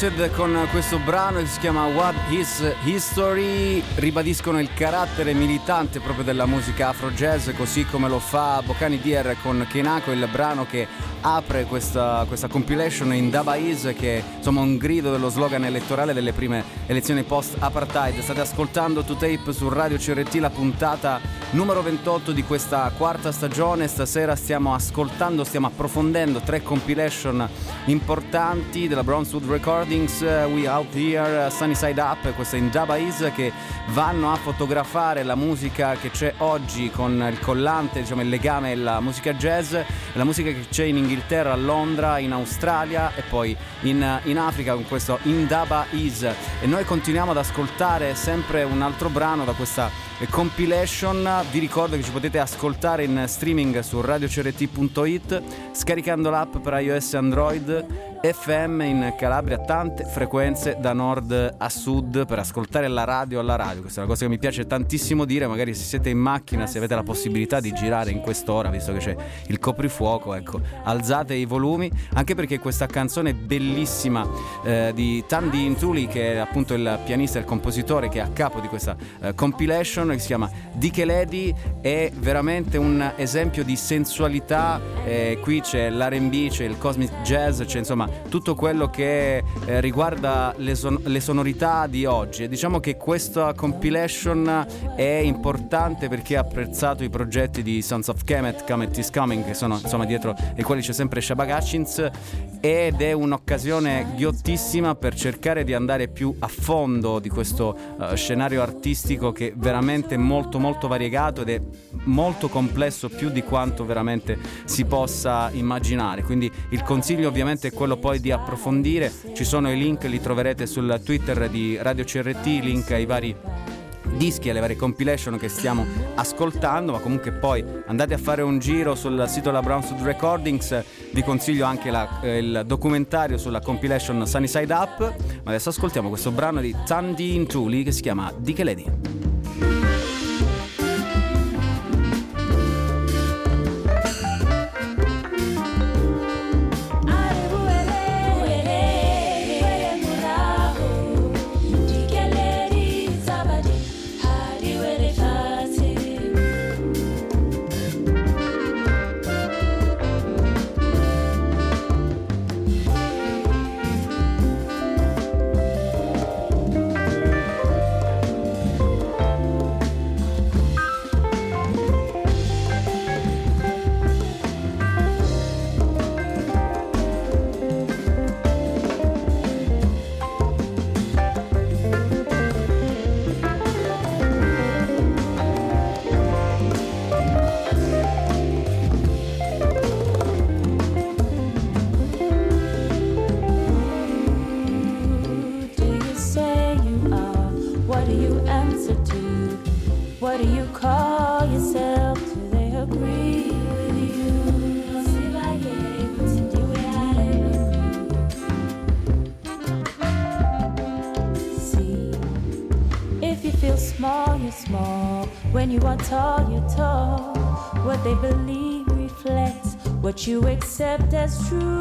Wretched con questo brano che si chiama What Is History. Ribadiscono il carattere militante proprio della musica afro jazz così come lo fa Bocani Dier con Kenako il brano che apre questa, questa compilation in Dabais che è insomma un grido dello slogan elettorale delle prime elezioni post apartheid state ascoltando To Tape su Radio CRT la puntata numero 28 di questa quarta stagione stasera stiamo ascoltando stiamo approfondendo tre compilation importanti della Brownswood Recordings We Out Here, Sunny Side Up, questa in Dabais che vanno a fotografare la musica che c'è oggi con il collante, diciamo il legame alla musica jazz, la musica che c'è in Inghilterra, a Londra, in Australia e poi in, in Africa con questo Indaba Is. E noi continuiamo ad ascoltare sempre un altro brano da questa compilation. Vi ricordo che ci potete ascoltare in streaming su radiocrt.it scaricando l'app per iOS e Android FM in Calabria, tante frequenze da nord a sud per ascoltare la radio alla radio. Questa è una cosa che mi piace tantissimo dire, magari se siete in macchina, se avete la possibilità di girare in quest'ora, visto che c'è il coprifuoco, ecco, alzate i volumi, anche perché questa canzone bellissima eh, di Tandy Intuli, che è appunto il pianista e il compositore che è a capo di questa eh, compilation, che si chiama Dike Lady, è veramente un esempio di sensualità. Eh, qui c'è l'RB, c'è il cosmic jazz, c'è insomma tutto quello che eh, riguarda le, son- le, sonorità di oggi. Diciamo che questa compilation è importante perché ha apprezzato i progetti di Sons of Kemet, Kemet is Coming, che sono insomma dietro i quali c'è sempre Shabak Hutchins ed è un'occasione ghiottissima per cercare di andare più a fondo di questo uh, scenario artistico che è veramente molto molto variegato ed è molto complesso più di quanto veramente si possa immaginare. Quindi il consiglio ovviamente è quello poi di approfondire, ci sono i link, li troverete sul Twitter di Radio CRT, link ai vari dischi alle varie compilation che stiamo ascoltando, ma comunque poi andate a fare un giro sul sito della Brownswood Recordings, vi consiglio anche la, eh, il documentario sulla compilation Sunny Side Up, ma adesso ascoltiamo questo brano di Tandy Intuli che si chiama Dike Lady. that's true.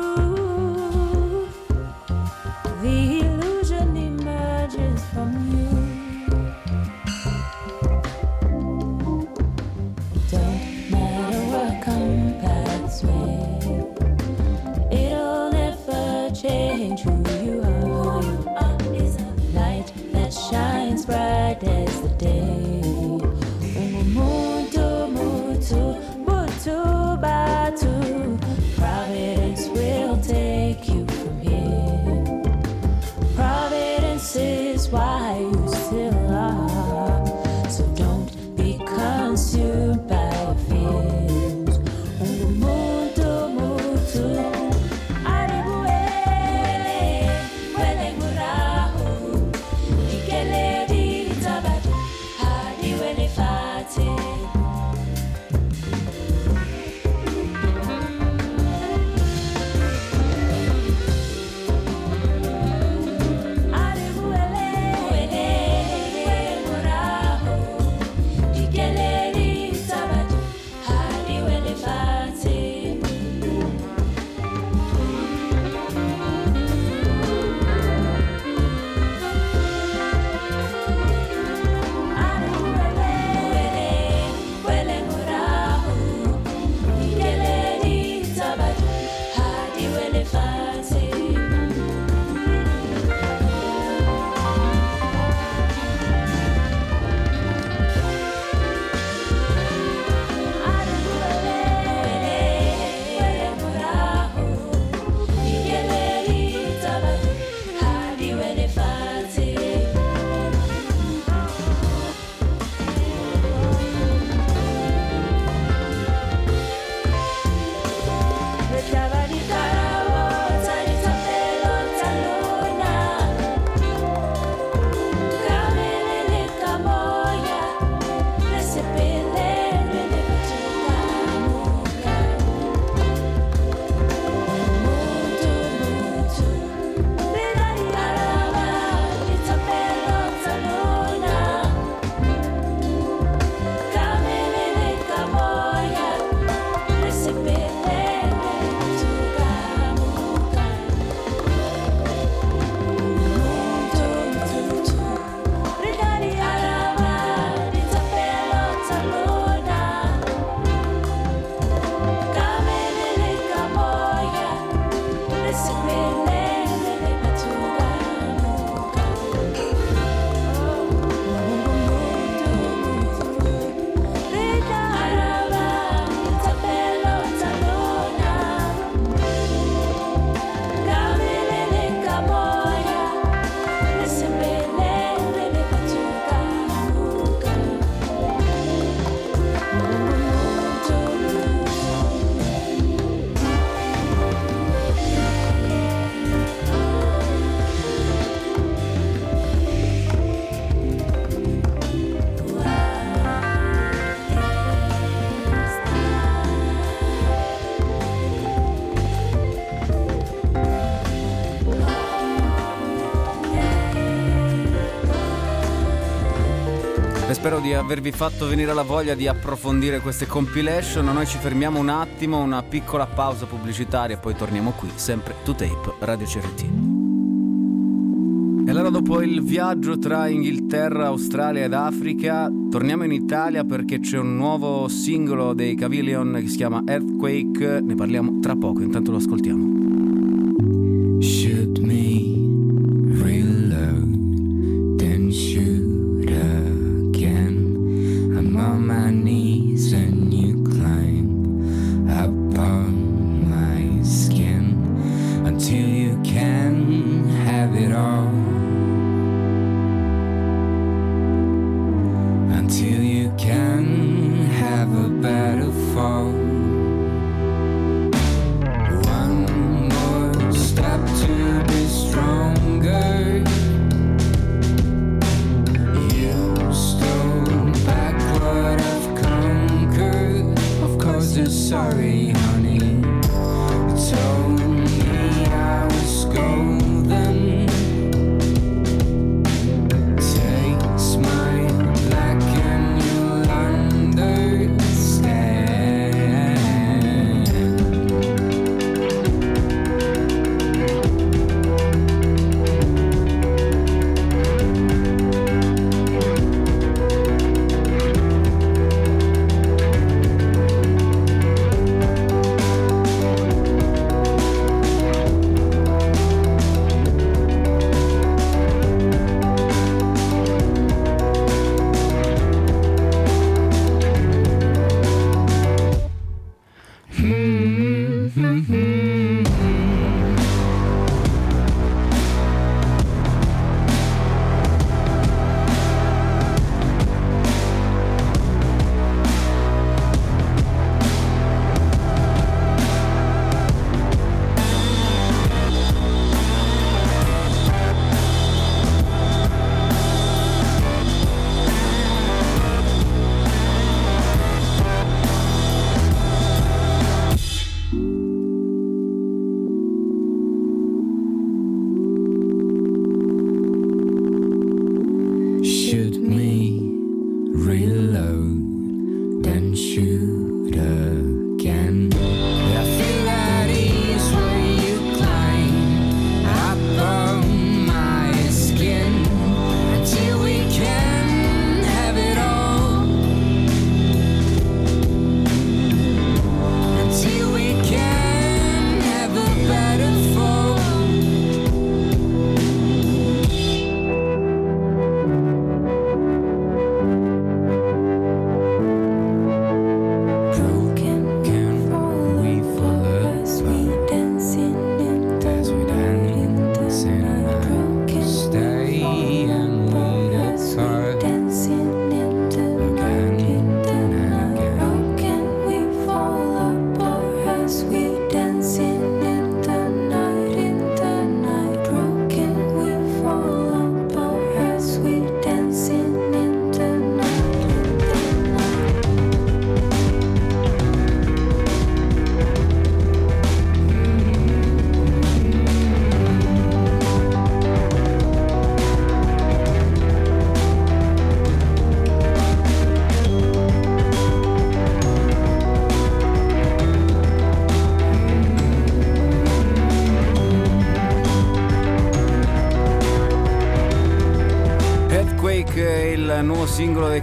Spero di avervi fatto venire la voglia di approfondire queste compilation. Noi ci fermiamo un attimo, una piccola pausa pubblicitaria e poi torniamo qui, sempre to tape Radio CRT. E allora dopo il viaggio tra Inghilterra, Australia ed Africa, torniamo in Italia perché c'è un nuovo singolo dei Cavillion che si chiama Earthquake, ne parliamo tra poco, intanto lo ascoltiamo.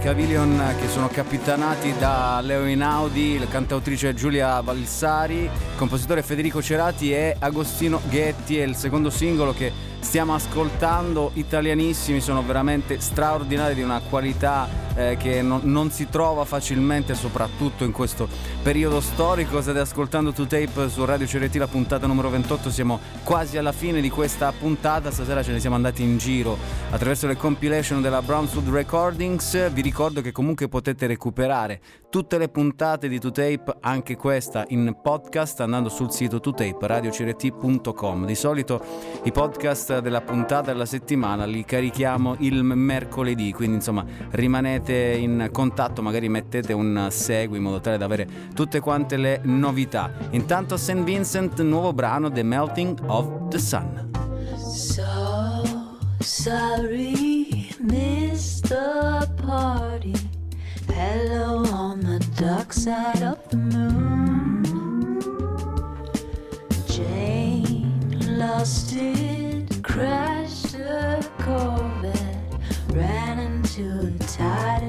Cavillion che sono capitanati da Leo Inaudi, la cantautrice Giulia Valsari, il compositore Federico Cerati e Agostino Ghetti. È il secondo singolo che stiamo ascoltando, italianissimi, sono veramente straordinari di una qualità eh, che non, non si trova facilmente, soprattutto in questo periodo storico. State ascoltando To Tape su Radio CRT, la puntata numero 28. Siamo quasi alla fine di questa puntata. Stasera ce ne siamo andati in giro attraverso le compilation della Brownswood Recordings. Vi ricordo che comunque potete recuperare tutte le puntate di To Tape, anche questa in podcast, andando sul sito totape radiocrt.com. Di solito i podcast della puntata della settimana li carichiamo il mercoledì, quindi insomma rimanete in contatto, magari mettete un segui in modo tale da avere tutte quante le novità. Intanto St. Vincent, nuovo brano The Melting of the Sun. So sorry, Mr. the party. Hello on the dark side of the moon. Jane lost it, crashed a Corvette, ran into the tide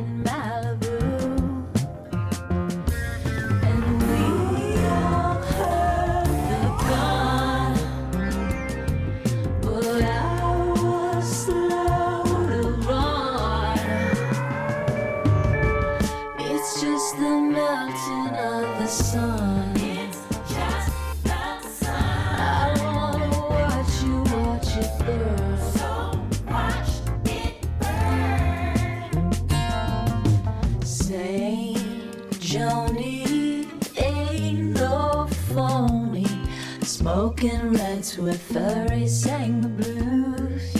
Smoking reds where furry sang the blues.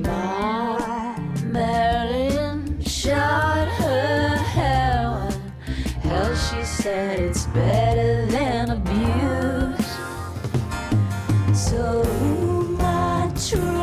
My Marilyn shot her heroin. Hell, she said it's better than abuse. So who am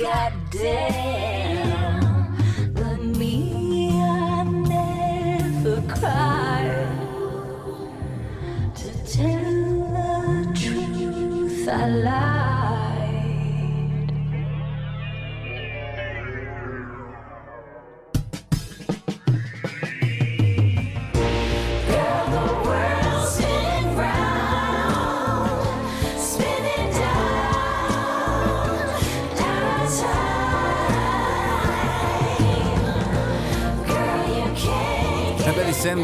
goddamn.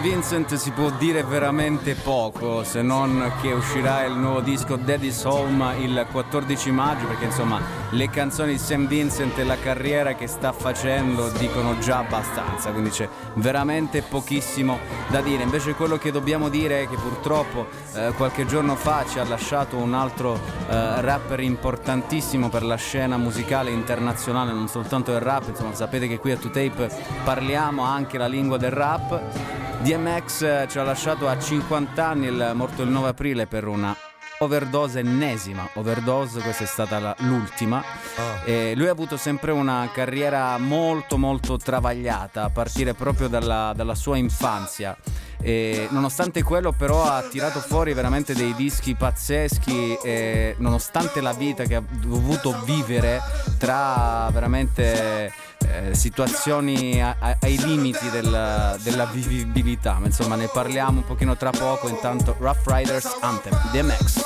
Vincent si può dire veramente poco, se non che uscirà il nuovo disco Daddy's Home il 14 maggio, perché insomma le canzoni di St. Vincent e la carriera che sta facendo dicono già abbastanza, quindi c'è veramente pochissimo da dire. Invece quello che dobbiamo dire è che purtroppo eh, qualche giorno fa ci ha lasciato un altro eh, rapper importantissimo per la scena musicale internazionale, non soltanto del rap, insomma sapete che qui a 2Tape parliamo anche la lingua del rap. DMX eh, ci ha lasciato a 50 anni, il- morto il 9 aprile per una overdose ennesima overdose, questa è stata la- l'ultima. E lui ha avuto sempre una carriera molto molto travagliata, a partire proprio dalla, dalla sua infanzia. E nonostante quello però ha tirato fuori veramente dei dischi pazzeschi e nonostante la vita che ha dovuto vivere tra veramente eh, situazioni a- a- ai limiti del- della vivibilità ma insomma ne parliamo un pochino tra poco intanto Rough Riders Anthem DMX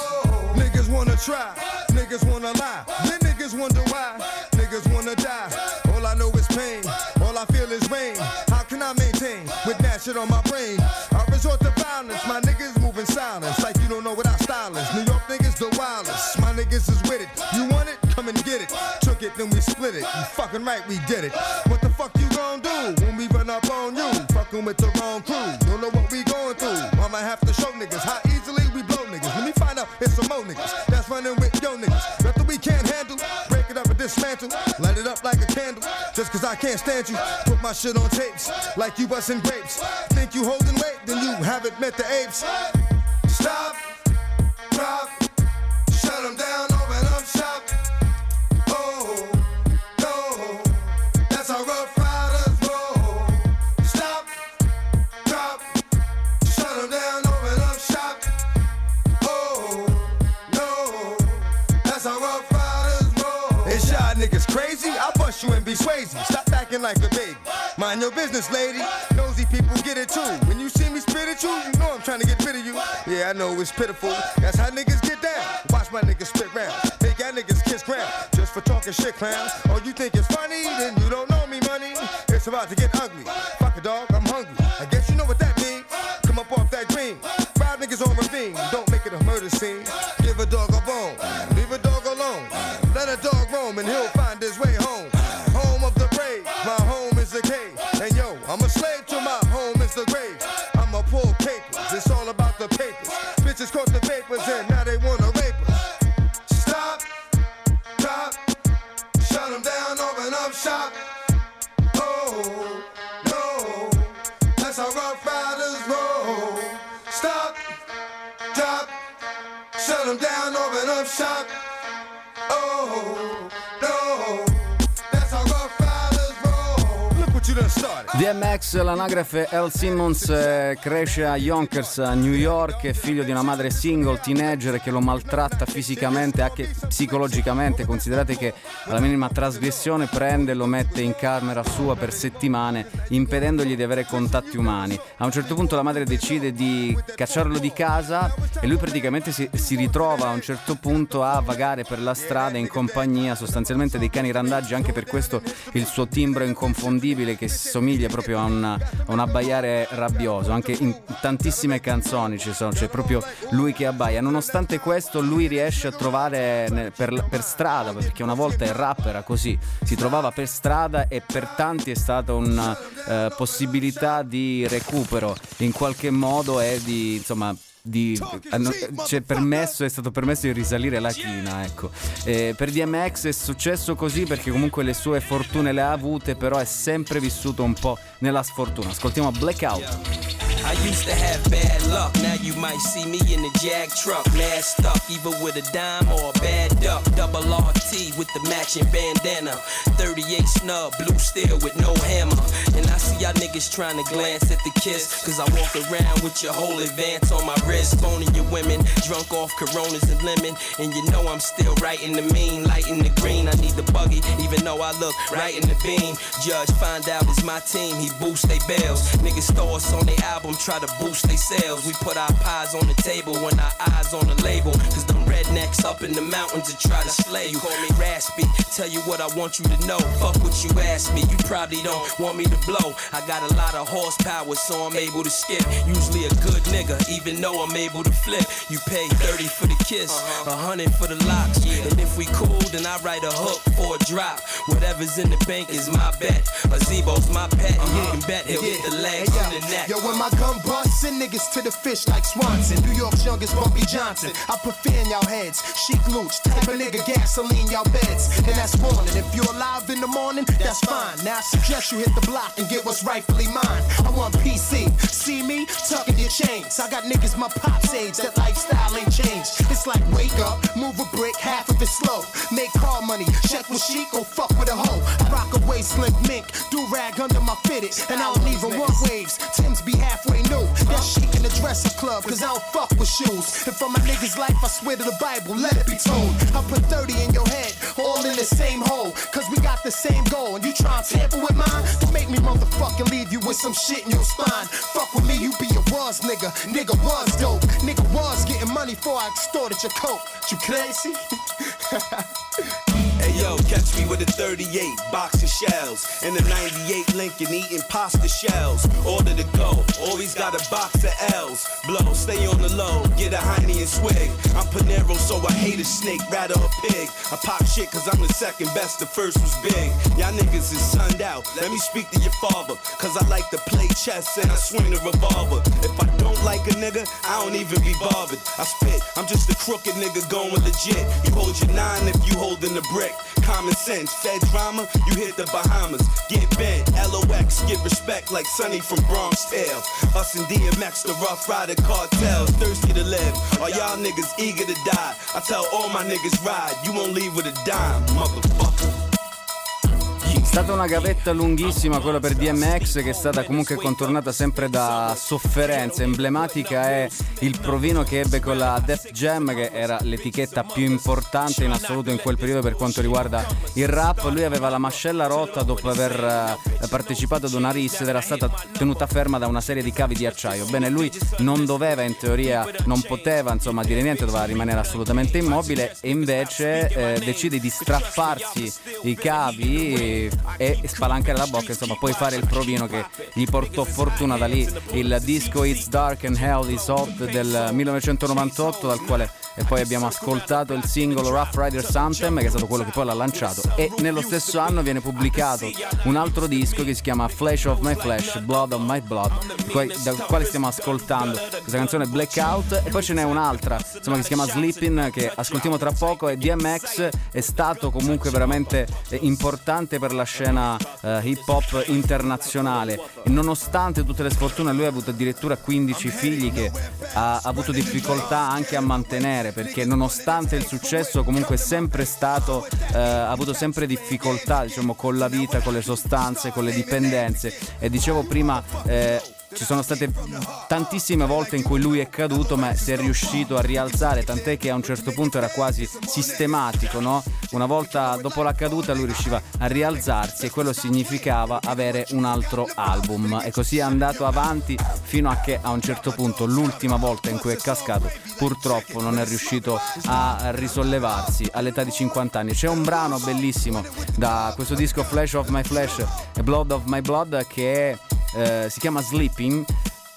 Niggas wanna try, niggas wanna lie, then niggas wonder why, niggas wanna die. All I know is pain, all I feel is rain. Shit on my brain? I resort to violence, my niggas moving silence, like you don't know what I style is. New York niggas the wildest, my niggas is with it. You want it? Come and get it. Took it, then we split it. You fucking right, we did it. What the fuck you gon' do when we run up on you? Fucking with the wrong crew. Don't know what we going through. I'ma have to show niggas how Just cause I can't stand you. Put my shit on tapes like you busting grapes. Think you holding weight, then you haven't met the apes. Stop, drop, shut 'em down, You and be Swayze. Stop acting like a baby. Mind your business, lady. Nosy people get it too. When you see me spit at you, you know I'm trying to get rid of you. Yeah, I know it's pitiful. That's how niggas get down. Watch my niggas spit round. Make y'all niggas kiss ground. Just for talking shit, clowns. Oh, you think it's funny? Then you don't know me, money. It's about to get ugly. left shock. DMX, l'anagrafe L. Simmons, eh, cresce a Yonkers, a New York, è figlio di una madre single, teenager che lo maltratta fisicamente, anche psicologicamente. Considerate che alla minima trasgressione prende e lo mette in camera sua per settimane, impedendogli di avere contatti umani. A un certo punto la madre decide di cacciarlo di casa e lui praticamente si, si ritrova a un certo punto a vagare per la strada in compagnia sostanzialmente dei cani randaggi, anche per questo il suo timbro inconfondibile che somiglia proprio a, una- a un abbaiare rabbioso. Anche in tantissime canzoni ci sono, c'è proprio lui che abbaia. Nonostante questo, lui riesce a trovare per, per strada, perché una volta il rap era così, si trovava per strada e per tanti è stata una eh, possibilità di recupero in qualche modo e di insomma di, hanno- c'è permesso, è stato permesso di risalire la china, ecco. Eh, per DMX è successo così perché comunque le sue fortune le ha avute, però è sempre vissuto un po' nella sfortuna. Ascoltiamo Blackout. I used to have bad luck. Now you might see me in the Jag truck, masked up, either with a dime or a bad duck. Double RT with the matching bandana. 38 snub, blue steel with no hammer. And I see y'all niggas trying to glance at the kiss. Cause I walk around with your whole advance on my wrist. Phoning your women, drunk off coronas and lemon. And you know I'm still right in the mean, light in the green. I need the buggy, even though I look right in the beam. Judge find out it's my team, he boost they bells. Niggas throw us on their album, try to boost they sales. We put our pies on the table when our eyes on the label. Cause them rednecks up in the mountains to try to slay you. Call me raspy, tell you what I want you to know. Fuck what you ask me, you probably don't want me to blow. I got a lot of horsepower, so I'm able to skip. Usually a good nigga, even though I'm able to flip. You pay 30 for the kiss, a hundred for the locks. Cool, then I write a hook for a drop. Whatever's in the bank is my bet. A Zebo's my pet, and you uh-huh. can bet he'll get the legs Hey, the neck. Yo, when my gun busts, send niggas to the fish like Swanson. New York's youngest Bumpy Johnson. I put fear in y'all heads. Chic Luch, type of nigga gasoline y'all beds. And that's warning. If you're alive in the morning, that's fine. Now I suggest you hit the block and get what's rightfully mine. I want PC. See me? Tucking your chains. I got niggas my pop's age. That lifestyle ain't changed. It's like wake up, move a brick, half of it slow. Make car money, check with chic, go fuck with a hoe. I rock a waist slim mink, do rag under my fitted. And I don't even want waves. Tim's be halfway new. That chic in the dresser club, cause I don't fuck with shoes. And for my niggas' life, I swear to the Bible, let it be told. I put 30 in your head, all in the same hole. Cause we got the same goal. And you try to tamper with mine? Don't make me motherfucking leave you with some shit in your spine. Fuck with me, you be a was nigga. Nigga was dope. Nigga was getting money before I extorted your coat. You crazy? Yeah. yo, catch me with a 38 box of shells and a 98 Lincoln eating pasta shells. Order to go, always got a box of L's. Blow, stay on the low, get a Heine and swig. I'm Panero, so I hate a snake, rather a pig. I pop shit cause I'm the second best, the first was big. Y'all niggas is sunned out. Let me speak to your father, cause I like to play chess and I swing the revolver. If I don't like a nigga, I don't even be bothered. I spit, I'm just a crooked nigga going legit. You hold your nine if you holding the brick. Common sense, fed drama, you hit the Bahamas. Get bent, LOX, get respect like Sonny from Bronx Tale. Us and DMX, the Rough Rider cartels, thirsty to live. Are y'all niggas eager to die? I tell all my niggas ride, you won't leave with a dime, motherfucker. È stata una gavetta lunghissima quella per DMX che è stata comunque contornata sempre da sofferenze. Emblematica è il provino che ebbe con la Def Jam che era l'etichetta più importante in assoluto in quel periodo per quanto riguarda il rap. Lui aveva la mascella rotta dopo aver eh, partecipato ad una RIS ed era stata tenuta ferma da una serie di cavi di acciaio. Bene, lui non doveva in teoria, non poteva insomma dire niente, doveva rimanere assolutamente immobile e invece eh, decide di strapparsi i cavi e spalancare la bocca, insomma, poi fare il provino che gli portò fortuna da lì. Il disco It's Dark and Hell is Hot del 1998 dal quale e poi abbiamo ascoltato il singolo Rough Riders Anthem che è stato quello che poi l'ha lanciato. E nello stesso anno viene pubblicato un altro disco che si chiama Flesh of My Flesh, Blood of My Blood dal quale stiamo ascoltando questa canzone Blackout. E poi ce n'è un'altra insomma che si chiama Sleeping che ascoltiamo tra poco e DMX è stato comunque veramente eh, importante per la scena eh, hip hop internazionale. Nonostante tutte le sfortune lui ha avuto addirittura 15 figli che ha avuto difficoltà anche a mantenere perché nonostante il successo comunque è sempre stato eh, ha avuto sempre difficoltà diciamo con la vita con le sostanze con le dipendenze. E dicevo prima eh, ci sono state tantissime volte in cui lui è caduto ma si è riuscito a rialzare tant'è che a un certo punto era quasi sistematico no? una volta dopo la caduta lui riusciva a rialzarsi e quello significava avere un altro album e così è andato avanti fino a che a un certo punto l'ultima volta in cui è cascato purtroppo non è riuscito a risollevarsi all'età di 50 anni c'è un brano bellissimo da questo disco Flash of My Flash Blood of My Blood che è eh, si chiama Sleeping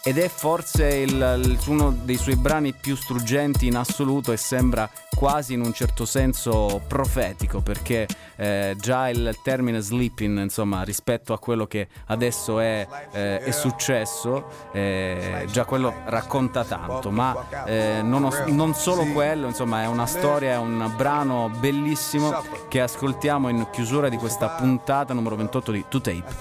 ed è forse il, il- uno dei suoi brani più struggenti in assoluto e sembra quasi in un certo senso profetico perché eh, già il termine sleeping insomma rispetto a quello che adesso è, eh, è successo eh, già quello racconta tanto ma eh, non, os- non solo quello insomma è una storia è un brano bellissimo che ascoltiamo in chiusura di questa puntata numero 28 di 2 Tape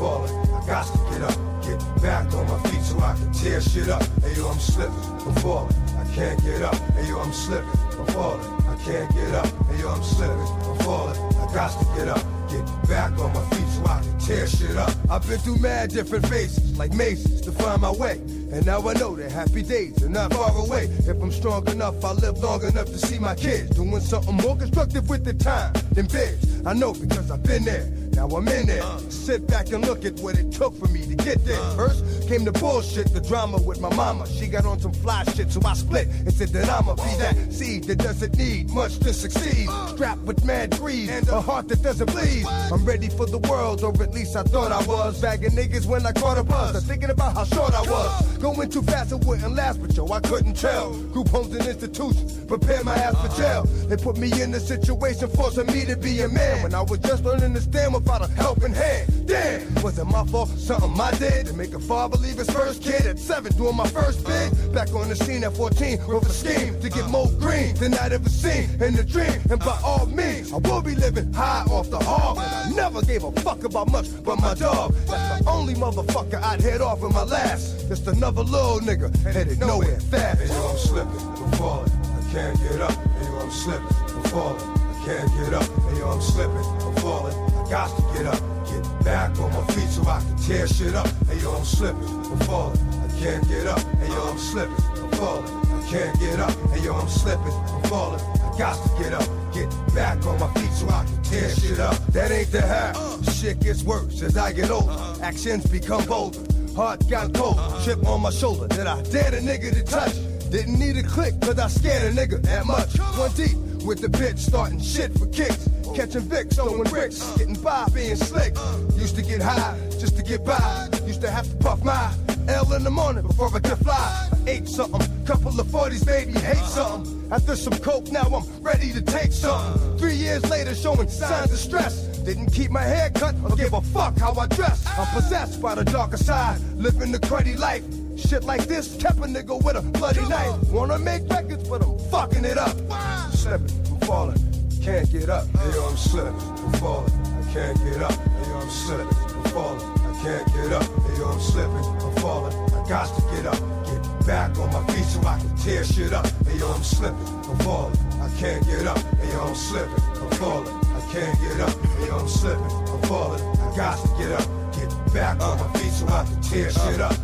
falling, I I I got to get up, get back on my feet so I can tear shit up. Hey yo, I'm slipping, I'm falling, I can't get up. Hey yo, I'm slipping, I'm falling, I can't get up. Hey yo, I'm slipping, I'm falling, I got to get up, get back on my feet so I can tear shit up. I've been through mad different phases, like mazes, to find my way. And now I know that happy days are not far away. If I'm strong enough, I'll live long enough to see my kids doing something more constructive with the time than biz. I know because I've been there. Now I'm in there. Sit back and look at what it took for me to get there. First came the bullshit, the drama with my mama. She got on some fly shit, so I split and said that I'ma be that seed that doesn't need much to succeed. Strapped with mad greed, and a heart that doesn't bleed. I'm ready for the world, or at least I thought I was. Bagging niggas when I caught a buzz. I'm thinking about how short I was. Going too fast, it wouldn't last, but yo, I couldn't tell. Group homes and institutions, prepare my ass for jail. They put me in a situation forcing me to be a man when I was just learning to stand without a helping hand. Damn, was it my fault? Something I did to make a father leave his first kid at seven, doing my first bid. Back on the scene at 14, with a scheme to get more green than I'd ever seen in the dream. And by all means, I will be living high off the hog. And I never gave a fuck about much but my dog. That's the only motherfucker I'd head off with my last. Just another little nigga headed nowhere fast. Hey, yo, I'm slipping, I'm falling, I can't get up. Hey, yo, I'm slipping, I'm falling, I can't get up. Hey, yo, I'm slipping, I'm falling, got to get up. Get back on my feet so I can tear shit up. Hey, yo, I'm slipping, I'm falling, I can't get up. Hey, yo, I'm slipping, I'm falling, I can't get up. Hey, yo, I'm slipping, I'm falling, I got to get up. Get back on my feet so I can tear shit up. That ain't the how. Shit gets worse as I get older. Actions become bolder. Heart got cold, chip on my shoulder that I dared a nigga to touch. Didn't need a click, cause I scared a nigga that much. One deep with the bitch starting shit for kicks. Catching Vicks, throwing bricks, getting by, being slick. Used to get high, just to get by. Used to have to puff my L in the morning before I could fly. Ate something, couple of 40s baby, me hate something. After some coke, now I'm ready to take something. Three years later, showing signs of stress. Didn't keep my hair cut or give a fuck how I dress. I'm possessed by the darker side, living the cruddy life. Shit like this kept a nigga with a bloody knife. Wanna make records, but I'm fucking it up. Slipping, I'm falling, can't get up. Hey, I'm slipping, I'm falling, I can't get up. Hey, I'm slipping, I'm falling, I can't get up. Hey, I'm slipping, I'm falling, I got to get up. Get back on my feet so I can tear shit up. Hey, I'm slipping, I'm falling, I can't get up. Hey, I'm slipping, I'm falling, I can't get up. Hey, I'm slipping, I'm falling, I got to get up. Get back on my feet so I can tear shit up.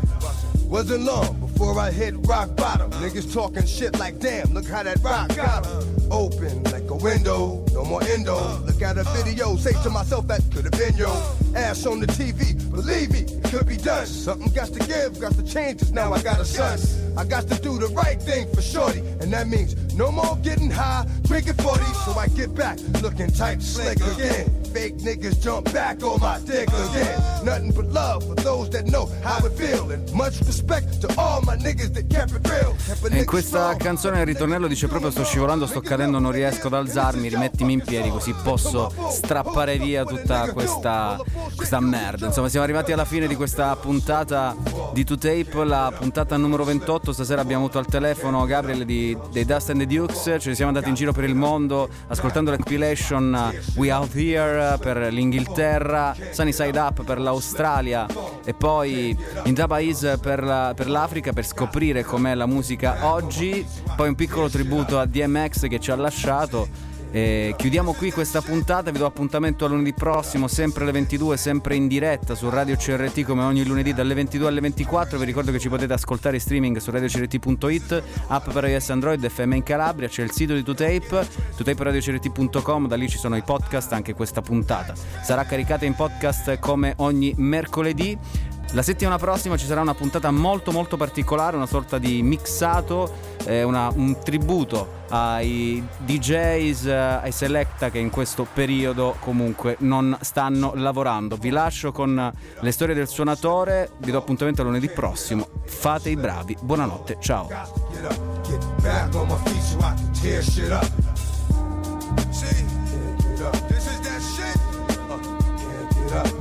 Wasn't long before I hit rock bottom. Niggas talking shit like, damn, look how that rock got 'em. Open like a window, no more endo. Look at a video, say to myself that could have been yo. Ass on the TV, believe me, it could be done. Something got to give, got to change, now I got a son. I got to do the right thing for shorty, and that means no more getting high, drinking 40, so I get back looking tight, slick again. Fake niggas jump back on my dick again. Nothing but love for those that know how it feel, and much respect to all my niggas that kept it real. E in questa canzone il ritornello dice proprio sto scivolando, sto cadendo, non riesco ad alzarmi, rimettimi in piedi così posso strappare via tutta questa, questa merda. Insomma siamo arrivati alla fine di questa puntata di 2Tape, la puntata numero 28. Stasera abbiamo avuto al telefono Gabriele di, dei Dust and the Dukes, ce ne siamo andati in giro per il mondo ascoltando la compilation uh, We Out Here per l'Inghilterra, Sunny Side Up per l'Australia e poi in Dabais per, la- per l'Africa per scoprire com'è la musica oggi. Poi un piccolo tributo a DMX che ci ha lasciato. E chiudiamo qui questa puntata, vi do appuntamento a lunedì prossimo, sempre alle 22, sempre in diretta su Radio CRT come ogni lunedì dalle 22 alle 24. Vi ricordo che ci potete ascoltare in streaming su radiocrt.it, app per iOS Android, FM in Calabria, c'è il sito di 2Tape, 2taperadiocrt.com, da lì ci sono i podcast, anche questa puntata. Sarà caricata in podcast come ogni mercoledì. La settimana prossima ci sarà una puntata molto molto particolare, una sorta di mixato, eh, una- un tributo ai DJs, eh, ai Selecta che in questo periodo comunque non stanno lavorando. Vi lascio con le storie del suonatore, vi do appuntamento lunedì prossimo. Fate i bravi, buonanotte, ciao.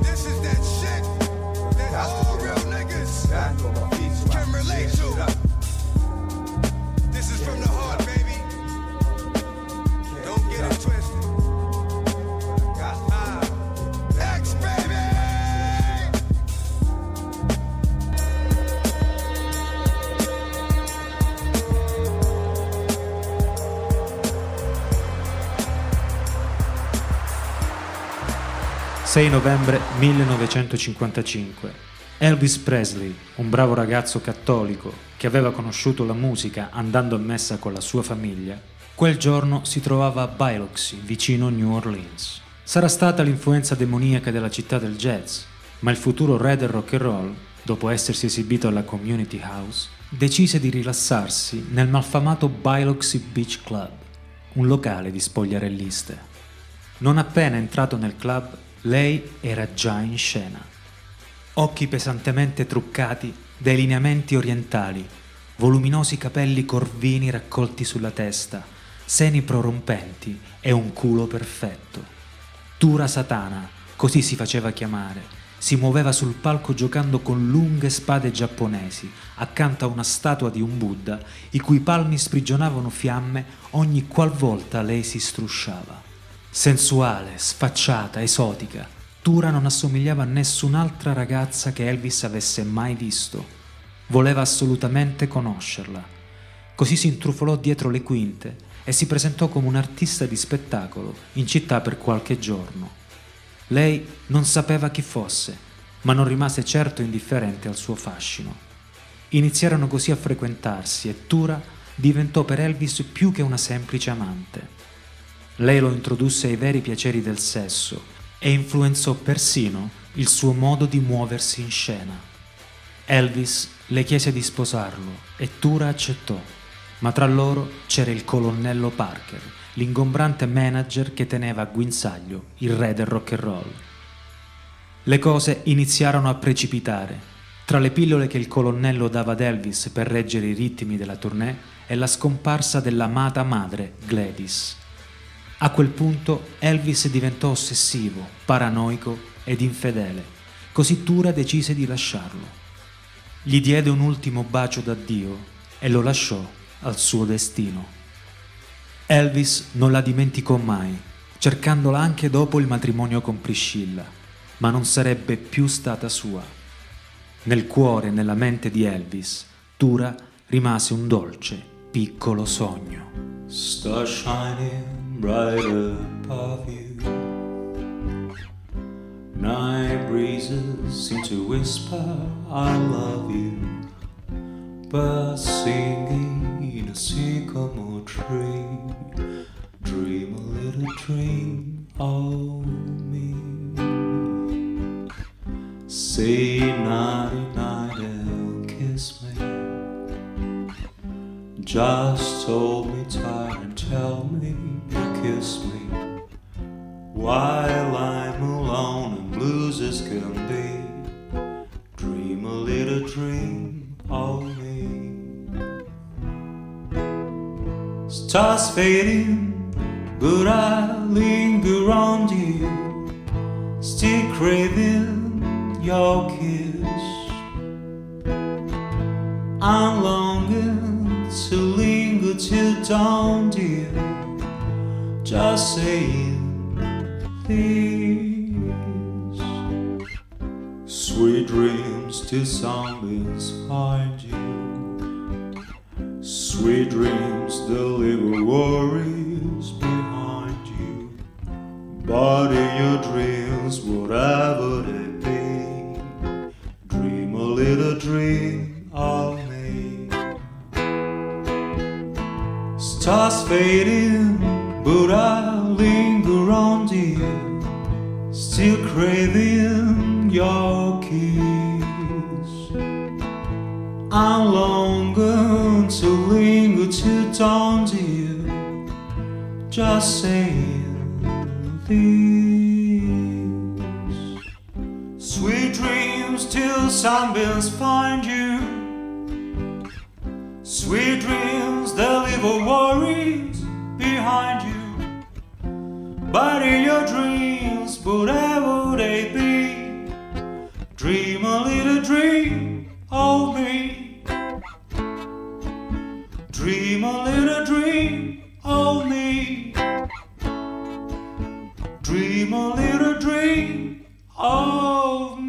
This is that shit. That shit. All real niggas can relate to. This is from the heart, baby. Don't get it twisted. 6 novembre 1955. Elvis Presley, un bravo ragazzo cattolico che aveva conosciuto la musica andando a messa con la sua famiglia, quel giorno si trovava a Biloxi, vicino New Orleans. Sarà stata l'influenza demoniaca della città del jazz, ma il futuro re del rock and roll, dopo essersi esibito alla Community House, decise di rilassarsi nel malfamato Biloxi Beach Club, un locale di spogliarelliste. Non appena entrato nel club, lei era già in scena. Occhi pesantemente truccati dai lineamenti orientali, voluminosi capelli corvini raccolti sulla testa, seni prorompenti e un culo perfetto. Tura Satana, così si faceva chiamare, si muoveva sul palco giocando con lunghe spade giapponesi, accanto a una statua di un Buddha, i cui palmi sprigionavano fiamme ogni qualvolta lei si strusciava. Sensuale, sfacciata, esotica, Tura non assomigliava a nessun'altra ragazza che Elvis avesse mai visto. Voleva assolutamente conoscerla. Così si intrufolò dietro le quinte e si presentò come un artista di spettacolo in città per qualche giorno. Lei non sapeva chi fosse, ma non rimase certo indifferente al suo fascino. Iniziarono così a frequentarsi e Tura diventò per Elvis più che una semplice amante. Lei lo introdusse ai veri piaceri del sesso e influenzò persino il suo modo di muoversi in scena. Elvis le chiese di sposarlo e Tura accettò, ma tra loro c'era il colonnello Parker, l'ingombrante manager che teneva a guinzaglio il re del rock and roll. Le cose iniziarono a precipitare. Tra le pillole che il colonnello dava ad Elvis per reggere i ritmi della tournée e la scomparsa dell'amata madre, Gladys. A quel punto Elvis diventò ossessivo, paranoico ed infedele, così Tura decise di lasciarlo. Gli diede un ultimo bacio d'addio e lo lasciò al suo destino. Elvis non la dimenticò mai, cercandola anche dopo il matrimonio con Priscilla, ma non sarebbe più stata sua. Nel cuore e nella mente di Elvis, Tura rimase un dolce, piccolo sogno. Star shining brighter above you. Night breezes seem to whisper, I love you. Birds singing in a sycamore tree. Dream a little dream of me. Say nighty night and kiss me. Just hold me tight and tell me kiss me. While I'm alone and blues as can be, dream a little dream of me. Stars fading, but I linger on you, still craving your kiss. I'm longing to linger till dawn, dear, just saying please. Sweet dreams till zombies find you. Sweet dreams leave worries behind you. But in your dreams, whatever they be, dream a little dream of me. Stars fading, but I linger on you, still craving your kiss. I'm longing to linger till dawn, dear, just saying this. Sweet dreams till sunbeams find you. Sweet dreams that leave all worries behind you. But in your dreams, whatever they be, dream a little dream of me. Dream a little dream of me. Dream a little dream of